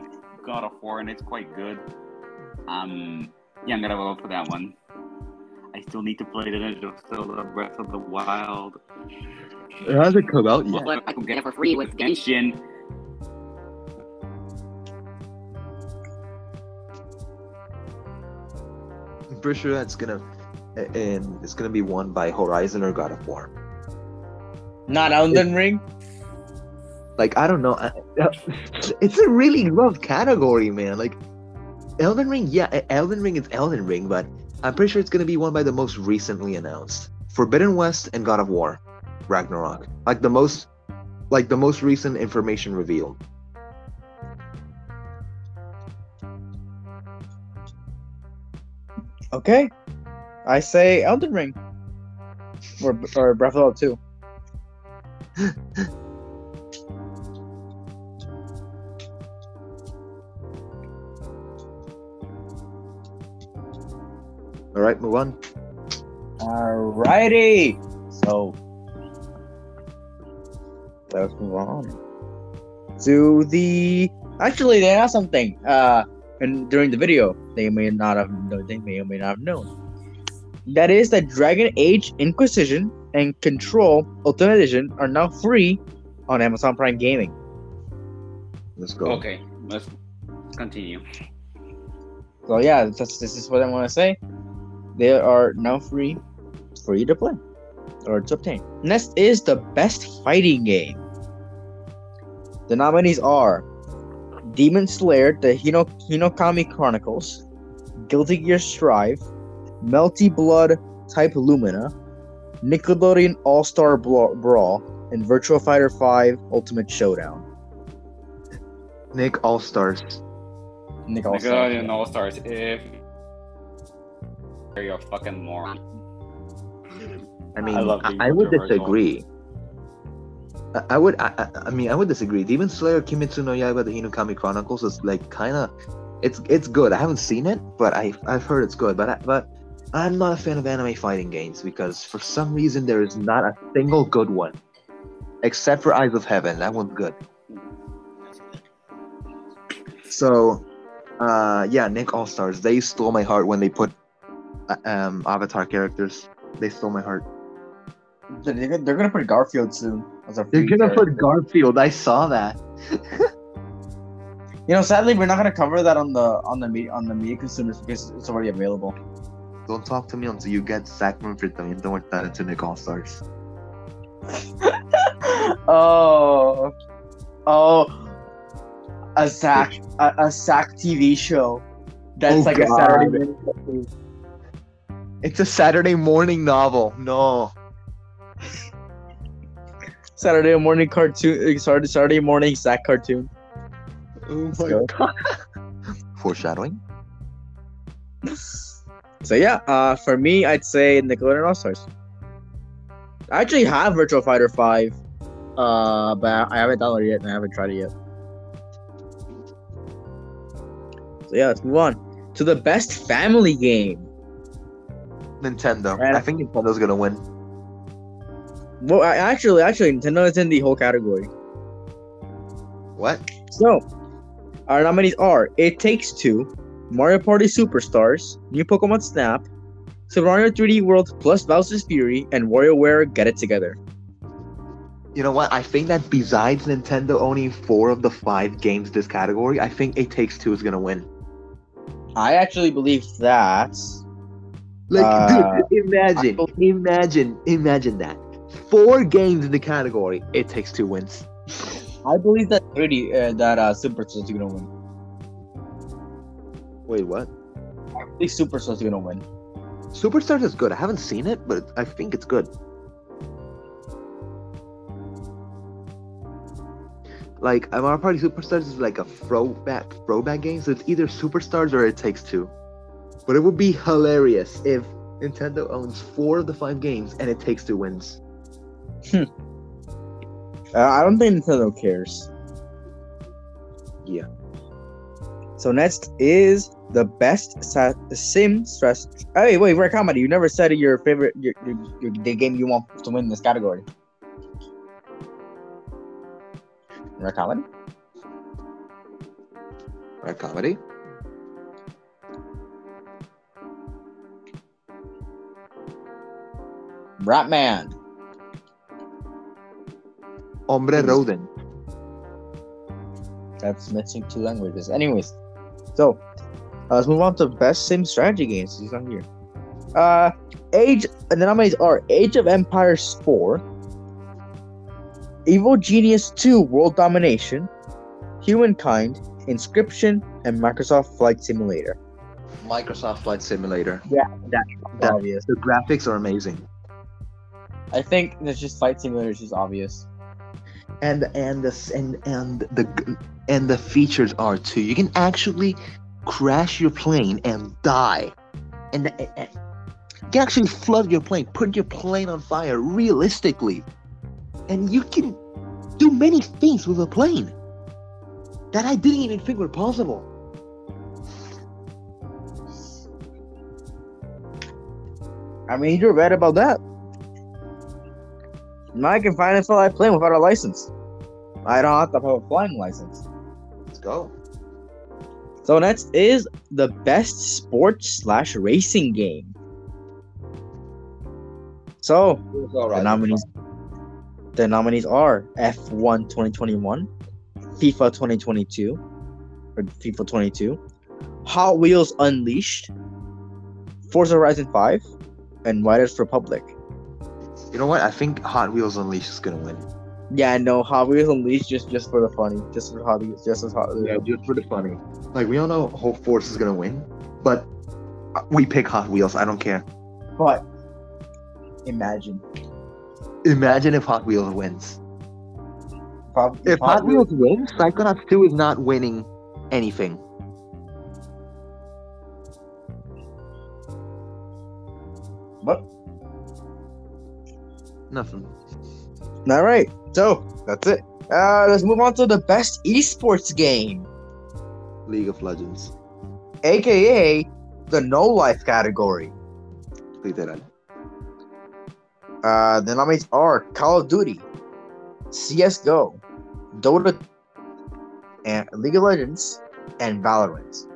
God of War and it's quite good. Um, yeah, I'm gonna go for that one. I still need to play The Legend of Zelda Breath of the Wild. It hasn't come out yet. Well, I can get it for free with Genshin. I'm pretty sure that's gonna, and it's gonna be won by Horizon or God of War. Not Elden Ring. Like I don't know, *laughs* it's a really rough category, man. Like Elden Ring, yeah, Elden Ring is Elden Ring, but I'm pretty sure it's gonna be won by the most recently announced Forbidden West and God of War, Ragnarok. Like the most, like the most recent information revealed. Okay, I say Elden Ring, or or Breath of the Wild 2. *laughs* All right, move on. Alrighty. So let's move on to the. Actually, they announced something. Uh, and during the video, they may not have. No, they may or may not have known. That is that Dragon Age Inquisition and Control Ultimate Edition are now free on Amazon Prime Gaming. Let's go. Okay, let's continue. So yeah, that's, this is what I want to say. They are now free for you to play or to obtain. Next is the best fighting game. The nominees are Demon Slayer: The Hino- Hinokami Chronicles, Guilty Gear Strive, Melty Blood Type Lumina, Nickelodeon All Star Brawl, and Virtual Fighter 5 Ultimate Showdown. Nick All Stars. Nick All-Star. Nickelodeon All Stars. If you're a fucking moron. I mean, I I, I would disagree. I, I would, I, I- mean, I would disagree. Demon Slayer Kimetsu no Yaiba: The Hinokami Chronicles is like kind of, it's it's good. I haven't seen it, but I I've heard it's good. But I, but I'm not a fan of anime fighting games because for some reason there is not a single good one, except for Eyes of Heaven. That one's good. So, uh, yeah, Nick All Stars. They stole my heart when they put um Avatar characters. They stole my heart. They're, they're gonna put Garfield soon. As a They're gonna character. put Garfield. I saw that. You know, sadly, we're not gonna cover that on the on the media on the media consumers because it's already available. Don't talk to me until you get Zach Manfred también muerta into Nick All Stars. oh, oh, a Zach, a, a Zach TV show. That's Oh, like God. a Saturday cartoon. It's a Saturday morning novel. No. Saturday morning cartoon. uh, Saturday Saturday morning Zach cartoon. Oh my god. *laughs* Foreshadowing. So yeah, uh, for me, I'd say Nickelodeon All Stars. I actually have Virtual Fighter Five, uh, but I haven't downloaded it yet and I haven't tried it yet. So yeah, let's move on to the best family game. Nintendo. Right. I think Nintendo's gonna win. Well, I, actually, actually, Nintendo is in the whole category. What? So, our nominees are It Takes Two, Mario Party Superstars, New Pokemon Snap, Super Mario 3D World plus Bowser's Fury, and WarioWare Get It Together. You know what? I think that besides Nintendo owning four of the five games this category, I think It Takes Two is gonna win. I actually believe that. Like, Uh, dude, imagine, imagine, imagine that. Four games in the category. It Takes Two wins. I believe that 3D uh, that uh, Superstars is gonna win. Wait, what? I believe Superstars is gonna win. Superstars is good. I haven't seen it, but I think it's good. Like Mario Party Superstars is like a throwback throwback game, so it's either Superstars or It Takes Two. But it would be hilarious if Nintendo owns four of the five games and It Takes Two wins. Uh, I don't think Nintendo cares. Yeah. So next is the best sa- sim stress. Hey, wait, Red Comedy. You never said your favorite, your, your, your, the game you want to win this category. Red Comedy. Red comedy. Ratman. Hombre Roden. That's missing two languages. Anyways, so uh, let's move on to best sim strategy games. He's on here. Uh, Age. And the nominees are Age of Empires 4, Evil Genius 2 World Domination, Humankind, Inscryption, and Microsoft Flight Simulator. Microsoft Flight Simulator. Yeah, that, That- obvious. The graphics are amazing. I think it's just Flight Simulator is just obvious. and and the and and the and the features are too. You can actually crash your plane and die, and, and- and you can actually flood your plane, put your plane on fire realistically, and you can do many things with a plane that I didn't even think were possible. I mean, you're right about that. Now I can finally fly a plane without a license. I don't have to have a flying license. Let's go. So next is the best sports slash racing game. So the nominees, the nominees are F1 2021, FIFA 2022, or FIFA 22, Hot Wheels Unleashed, Forza Horizon 5, and Riders Republic. You know what? I think Hot Wheels Unleashed is gonna win. Yeah, no, Hot Wheels Unleashed just just for the funny, just for Hot Wheels, just as Hot Wheels. Yeah, just for the funny. Like we all know Whole Force is gonna win, but we pick Hot Wheels. I don't care. But imagine Imagine if Hot Wheels wins. Hot, If Hot Wheels wins, Psychonauts 2 is not winning anything. What? Nothing. All right, so that's it. Uh, let's move on to the best esports game, League of Legends. aka the no life category. Literal. Uh, the nominees are Call of Duty, CS:GO, Dota, and League of Legends, and Valorant.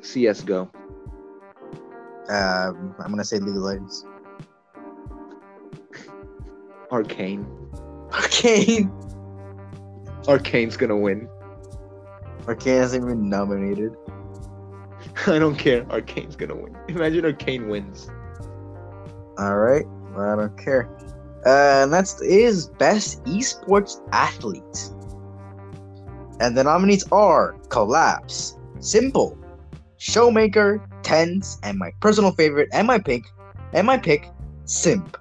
CSGO. Um, I'm gonna say League of Legends. Arcane. Arcane. *laughs* Arcane's gonna win. Arcane hasn't been nominated. *laughs* I don't care. Arcane's gonna win. Imagine Arcane wins. All right. I don't care. Uh, that is is best esports athlete, and the nominees are Collapse, Simple, Showmaker, TenZ, and my personal favorite, and my pick, and my pick, Simp.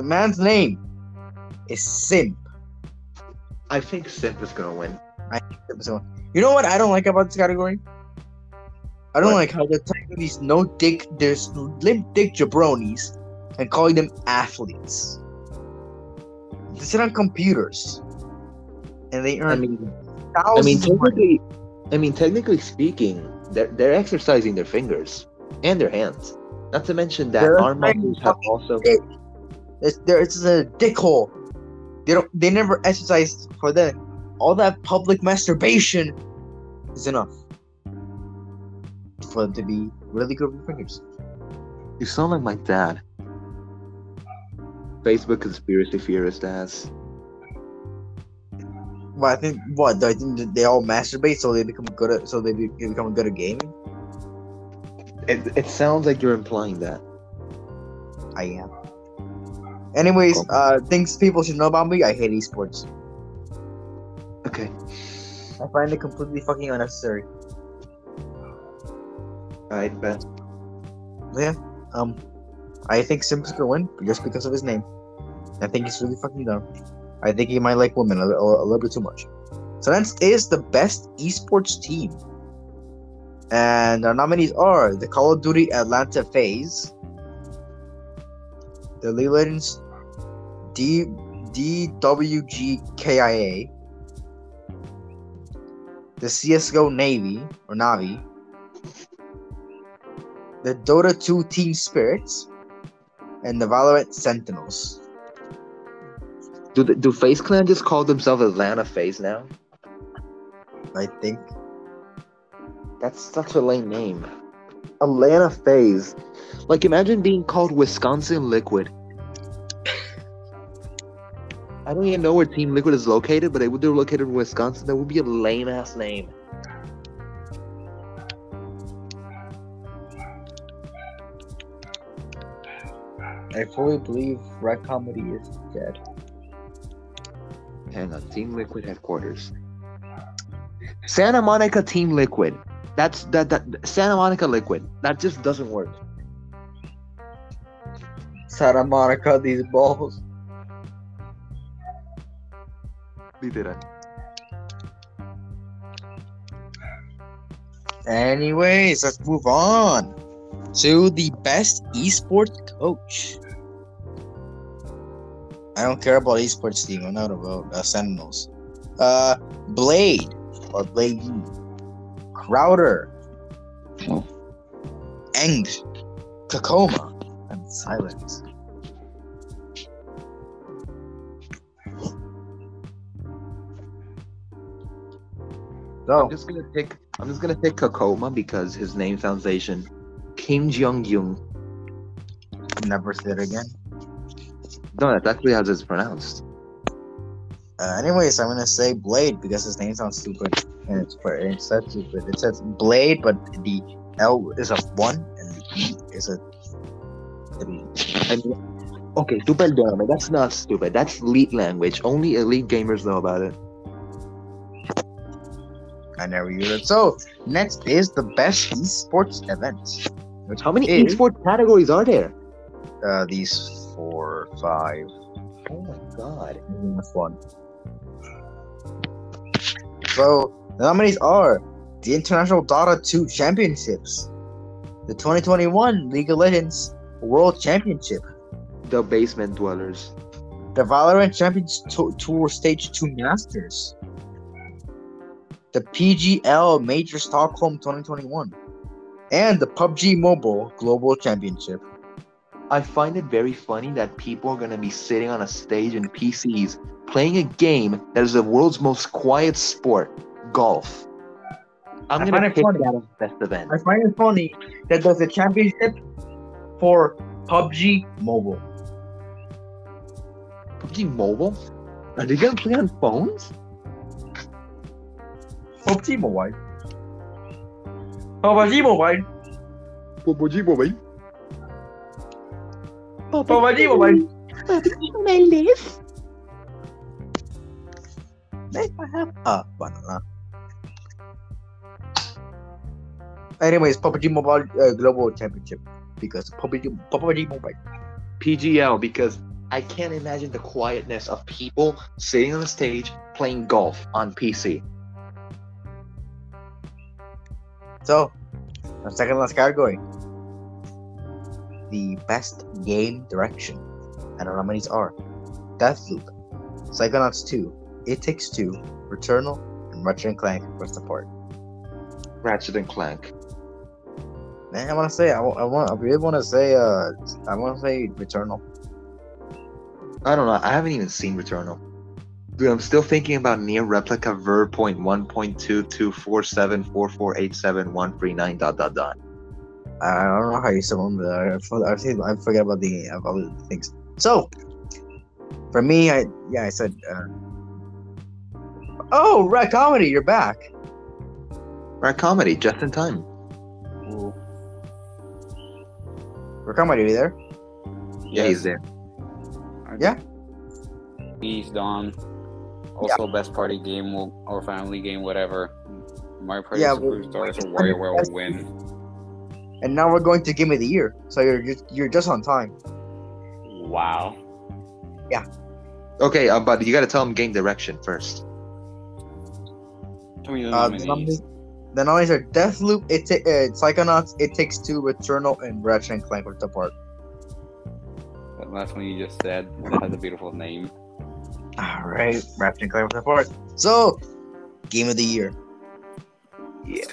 The man's name is Simp. I think Simp is gonna win. So, you know what I don't like about this category? I don't What? like how they're taking these no dick, there's limp dick jabronis and calling them athletes. They sit on computers and they earn I mean, I thousands mean, technically, I mean, technically speaking, they're they're exercising their fingers and their hands. Not to mention that They're our trying muscles have also. dick. It's there. It's a dick hole. They don't. They never exercise for that. All that public masturbation is enough for them to be really good with fingers. You sound like my dad. Facebook conspiracy theorist ass. Well, I think what I think they all masturbate so they become good at so they be, they become good at gaming. It, it sounds like you're implying that. I am. Anyways, Cool. uh, things people should know about me. I hate esports. Okay. I find it completely fucking unnecessary. I bet. Yeah. Um, I think Simp's gonna win just because of his name. I think he's really fucking dumb. I think he might like women a, little- a little bit too much. So next is the best esports team, and our nominees are the Call of Duty Atlanta FaZe, the Leland's Legends D DWGKIA, the CS:GO Navy or Navi, the Dota 2 Team Spirits, and the Valorant Sentinels. Do the, do FaZe Clan just call themselves Atlanta FaZe now? I think That's such a lame name. Atlanta Phase. Like imagine being called Wisconsin Liquid. I don't even know where Team Liquid is located, but they would they're located in Wisconsin. That would be a lame ass name. I fully believe Red Comedy is dead. Hang on, Team Liquid headquarters. Santa Monica Team Liquid. That's that that Santa Monica Liquid. That just doesn't work. Santa Monica, these balls. Literal. Anyways, let's move on to the best esports coach. I don't care about esports team. I'm not about uh, Sentinels. Uh, Blade or Blade, Crowder, Oh. Eng, Kakoma, and Silence. So, I'm just gonna pick. I'm just gonna pick Kakoma because his name sounds Asian. Kim Jong Young. never say it again. No, that's actually how it's pronounced. Uh, anyways, I'm gonna say Blade because his name sounds stupid and it's it's that stupid. It says Blade, but the L is a one and the E is a three. I mean, okay, tu perdóname. That's not stupid. That's elite language. Only elite gamers know about it. I never used it. So next is the best esports event. Which How many is, esports categories are there? Uh, these four, five. Oh my god. That's one. So the nominees are the International Dota 2 Championships, the 2021 League of Legends World Championship, The basement dwellers. the Valorant Champions Tou- Tour Stage 2 Masters, the PGL Major Stockholm 2021, and the PUBG Mobile Global Championship. I find it very funny that people are gonna be sitting on a stage in PCs playing a game that is the world's most quiet sport, golf. I'm I gonna find it pick funny. that as best event. I find it funny that there's a championship for PUBG Mobile. PUBG Mobile? Are they gonna play on phones? PUBG Mobile. PUBG Mobile. Popojimo, baby. Popojimo, baby. My list. If I have a banana. Anyways, PUBG Mobile uh, Global Championship because PUBG, PUBG Mobile. PGL because I can't imagine the quietness of people sitting on the stage playing golf on PC. So, our second last category. The best game direction. And our nominees are Deathloop, Psychonauts 2, It Takes Two, Returnal, and Ratchet and Clank Rift Apart. Ratchet and Clank. Man, I want to say, I, I want, I really want to say, uh, I want to say Returnal. I don't know. I haven't even seen Returnal. Dude, I'm still thinking about NieR Replicant verb point one point two two four seven four four eight seven one three nine dot dot dot. I don't know how you summon the. I, I, I forget about the about the things. So, for me, I yeah, I said. Uh, oh, Red Comedy, you're back. Right, comedy, just in time. Red Comedy, are you there? Yeah, he's there. Yeah. He's done. Also, best party game or family game, whatever. Mario Party Yeah, well, Superstars or WarioWare will win. And now we're going to Game of the Year, so you're just you're just on time. Wow. Yeah. Okay, uh, but you gotta tell him game direction first. Tell me the Uh, the nominees. Nominees, the nominees are Deathloop, It Ta- uh, Psychonauts, It Takes Two, Returnal, and Ratchet and Clank Rift Apart. That last one you just said that has a beautiful name. All right, Ratchet and Clank Rift Apart. So, Game of the Year. Yeah.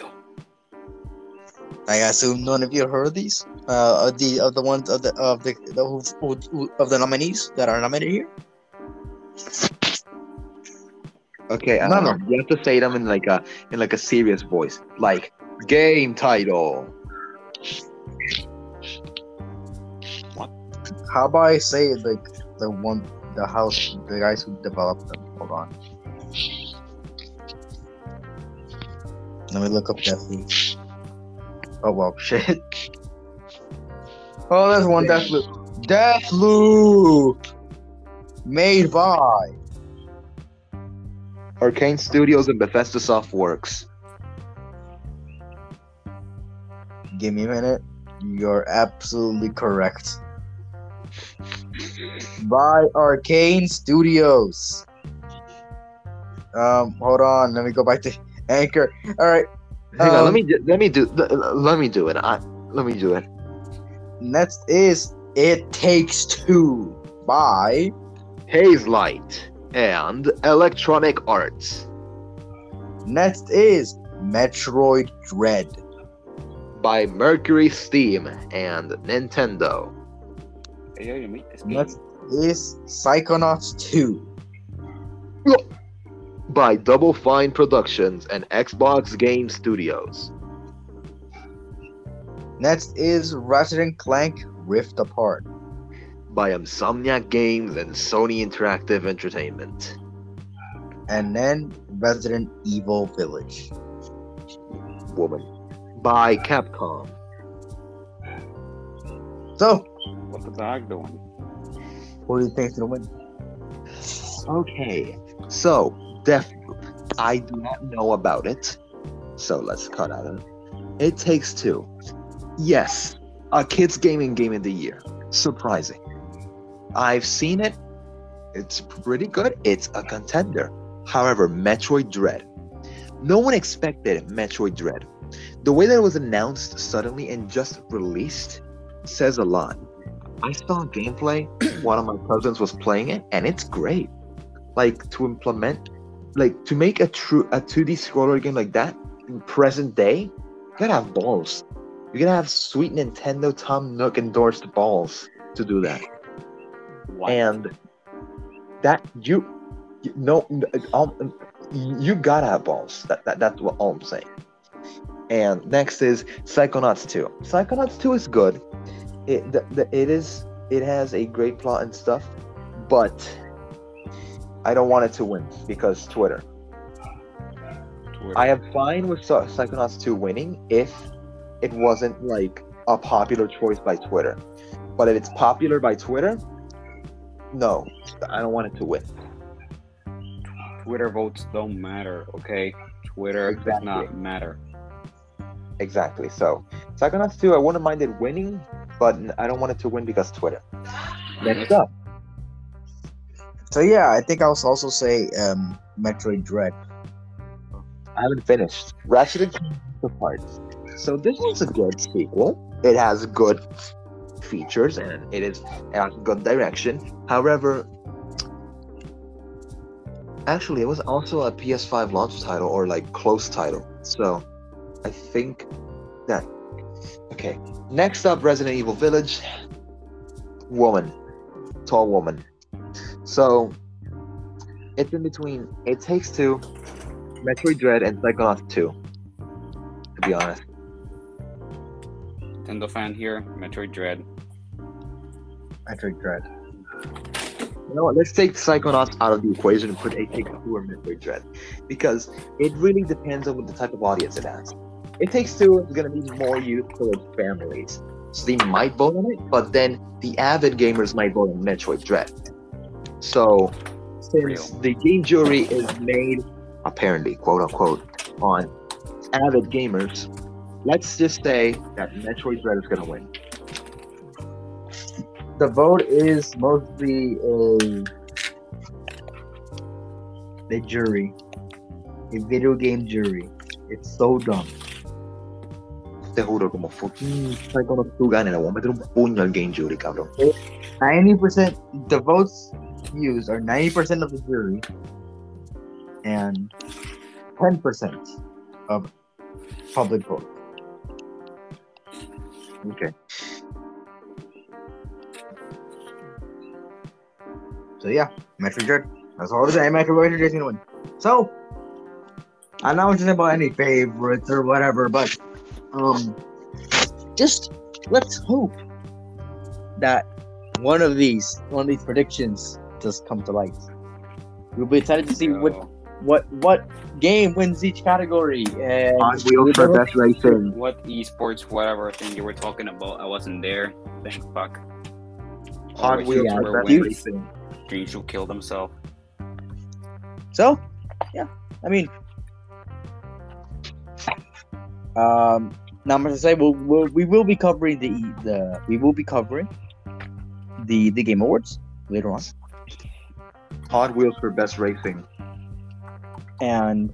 I assume none of you heard these. Uh, of the of the ones of the of the, the who, who, who- of the nominees that are nominated here. Okay, I No, don't no. know. You have to say them in like a in like a serious voice, like game title. What? How about I say like the one the house the guys who developed them? Hold on. Let me look up Deathloop. Oh well, *laughs* shit. Oh, there's one Deathloop. Deathloop, made by Arkane Studios and Bethesda Softworks. Give me a minute. You're absolutely correct. By Arkane Studios. Um, hold on. Let me go back to *laughs* Anchor. All right. Hang on, Um, let me do- let me do let, let me do it. I, let me do it. Next is It Takes Two by Hazelight and Electronic Arts Next is Metroid Dread. by MercurySteam and Nintendo. Hey, yo, you make this game. Next is Psychonauts 2. by Double Fine Productions and Xbox Game Studios. Next is Ratchet and Clank Rift Apart. By Insomniac Games and Sony Interactive Entertainment. And then Resident Evil Village. Woman. By Capcom. So, What's the dog doing? who do you think's gonna win? Okay, so Deathloop. I do not know about it, so let's cut out of it. It takes two. Yes, a kids gaming game of the year. Surprising. I've seen it. It's pretty good. It's a contender. However, Metroid Dread. No one expected Metroid Dread. The way that it was announced suddenly and just released says a lot. I saw gameplay. *clears throat* One of my cousins was playing it, and it's great like to implement like to make a true a 2D scroller game like that in present day, you gotta have balls. You gotta have sweet Nintendo Tom Nook endorsed balls to do that. And that you, you no um, you gotta have balls. That, that that's what all I'm saying. And next is Psychonauts 2. Psychonauts 2 is good. It the, the, it is it has a great plot and stuff, but I don't want it to win because Twitter. Twitter. I am fine with Psy- Psychonauts 2 winning if it wasn't like a popular choice by Twitter. But if it's popular by Twitter, no, I don't want it to win. Twitter votes don't matter, okay? Twitter does not matter. Exactly. So Psychonauts 2, I wouldn't mind it winning, but I don't want it to win because Twitter. Next up, So yeah, I think I'll also say um, Metroid Dread. I haven't finished. Ratchet and Clank Rift Apart. So this is a good sequel. It has good features and it is a good direction. However, actually, it was also a PS5 launch title or like close title. So I think that okay. Next up, Resident Evil Village. Woman, tall woman. So it's in between. It takes two. Metroid Dread and Psychonauts 2. To be honest. Nintendo fan here, Metroid Dread. Metroid Dread. You know what? Let's take Psychonauts out of the equation and put A Take Two or Metroid Dread. Because it really depends on what the type of audience it has. It Takes Two is going to be more used towards families. So they might vote on it, but then the avid gamers might vote on Metroid Dread. So, since Real. the game jury is made, apparently, quote unquote, on avid gamers, let's just say that Metroid Dread is going to win. The vote is mostly a the jury, a video game jury. It's so dumb. Te juro, como fucking mm, Psychonauts 2 gane, le voy a meter un puño al game jury, cabrón. Ninety percent the votes used are ninety percent of the jury, and ten percent of public vote. Okay. So yeah, Metroid. That's all I'm saying. Metroid Dread is win. So I'm not just about any favorites or whatever, but um, just let's hope that one of these, one of these predictions, just come to light. We'll be excited to see what what what game wins each category. And Hot Wheels for best racing. what esports, whatever thing you were talking about, I wasn't there. Thank fuck. Hot wheels you for best racing. Dreams killed himself. So, yeah, I mean, um, now I'm gonna say we'll, we'll we will be covering the the we will be covering the the Game Awards later on, Hot wheels for best racing. And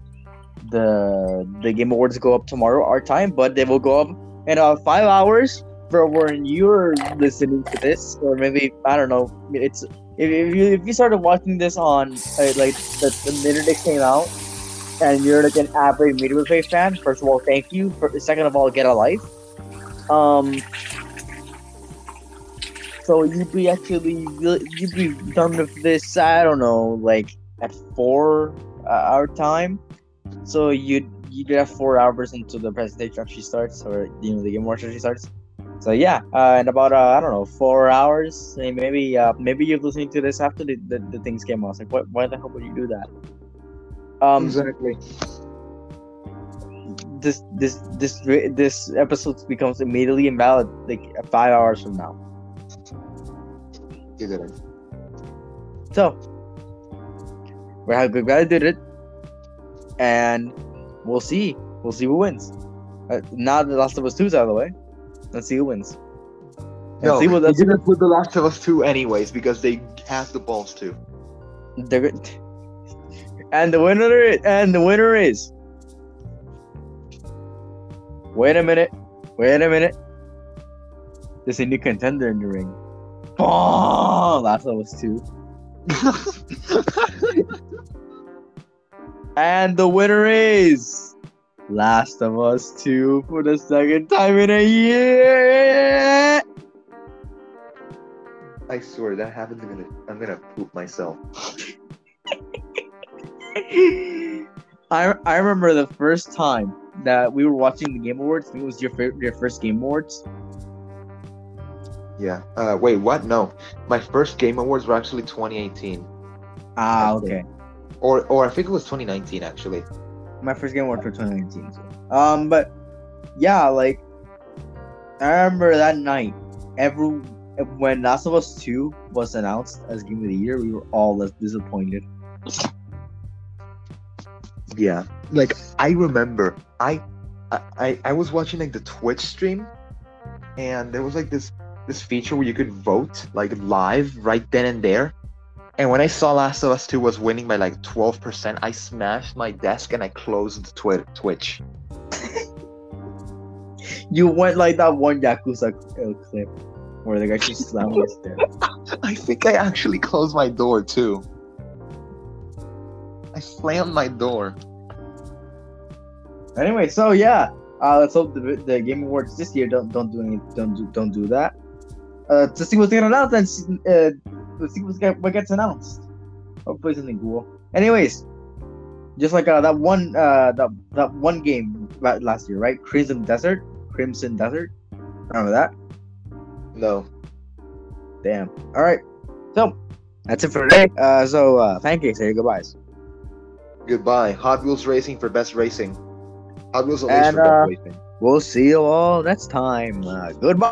the the Game Awards go up tomorrow our time, but they will go up in five hours for when you're listening to this, or maybe I don't know. It's if, if you if you started watching this on uh, like the, the minute it came out, and you're like an average Media Play fan, first of all, thank you. For, second of all, get a life. Um. So you'd be actually you'd be done with this. I don't know, like at four uh, hour time. So you'd you get four hours until the presentation actually starts, or you know the game watch actually starts. So yeah, uh, in about uh, I don't know four hours, maybe uh, maybe you're listening to this after the, the, the things came out. It's like what why the hell would you do that? Um, exactly. this this this this episode becomes immediately invalid like five hours from now. You did it. So we're how good guy did it, and we'll see. We'll see who wins. Uh, now the Last of Us 2's out of the way. Let's see who wins. And No, see what they that's didn't put The Last of Us 2 anyways because they have the balls to. they're good. *laughs* And the winner is, and the winner is. Wait a minute. Wait a minute. There's a new contender in the ring. Oh, Last of Us 2. *laughs* And the winner is Last of Us 2 for the second time in a year. I swear that happens. I'm gonna, I'm gonna poop myself. *laughs* I I remember the first time that we were watching the Game Awards. I think it was your your first Game Awards. Yeah. Uh, wait, what? No, my first Game Awards were actually 2018, Ah, Okay. or or I think it was 2019 actually. My first Game Awards for 2019. So. Um, but yeah, like I remember that night. Every when Last of Us Two was announced as Game of the Year, we were all less disappointed. Yeah, like I remember, I, I, I was watching like the Twitch stream, and there was like this this feature where you could vote like live right then and there. And when I saw Last of Us Two was winning by like twelve percent, I smashed my desk and I closed Twi- Twitch. *laughs* You went like that one Yakuza uh, clip where the guy just slammed his there. *laughs* I think I actually closed my door too. I slammed my door. Anyway, so yeah, uh, let's hope the, the Game Awards this year don't don't do any don't do don't do that. Uh, to see what's gonna announce and uh, to see what's get, what gets announced. Hopefully something cool. Anyways, just like uh, that one uh that that one game last year, right? Crimson Desert, Crimson Desert. Remember that? No. Damn. All right. So that's it for today. Uh, so uh, you. Say your goodbyes. Goodbye. Hot Wheels Racing for best racing. Hot Wheels Unleashed And, for uh, best racing. We'll see you all next time. Uh, goodbye.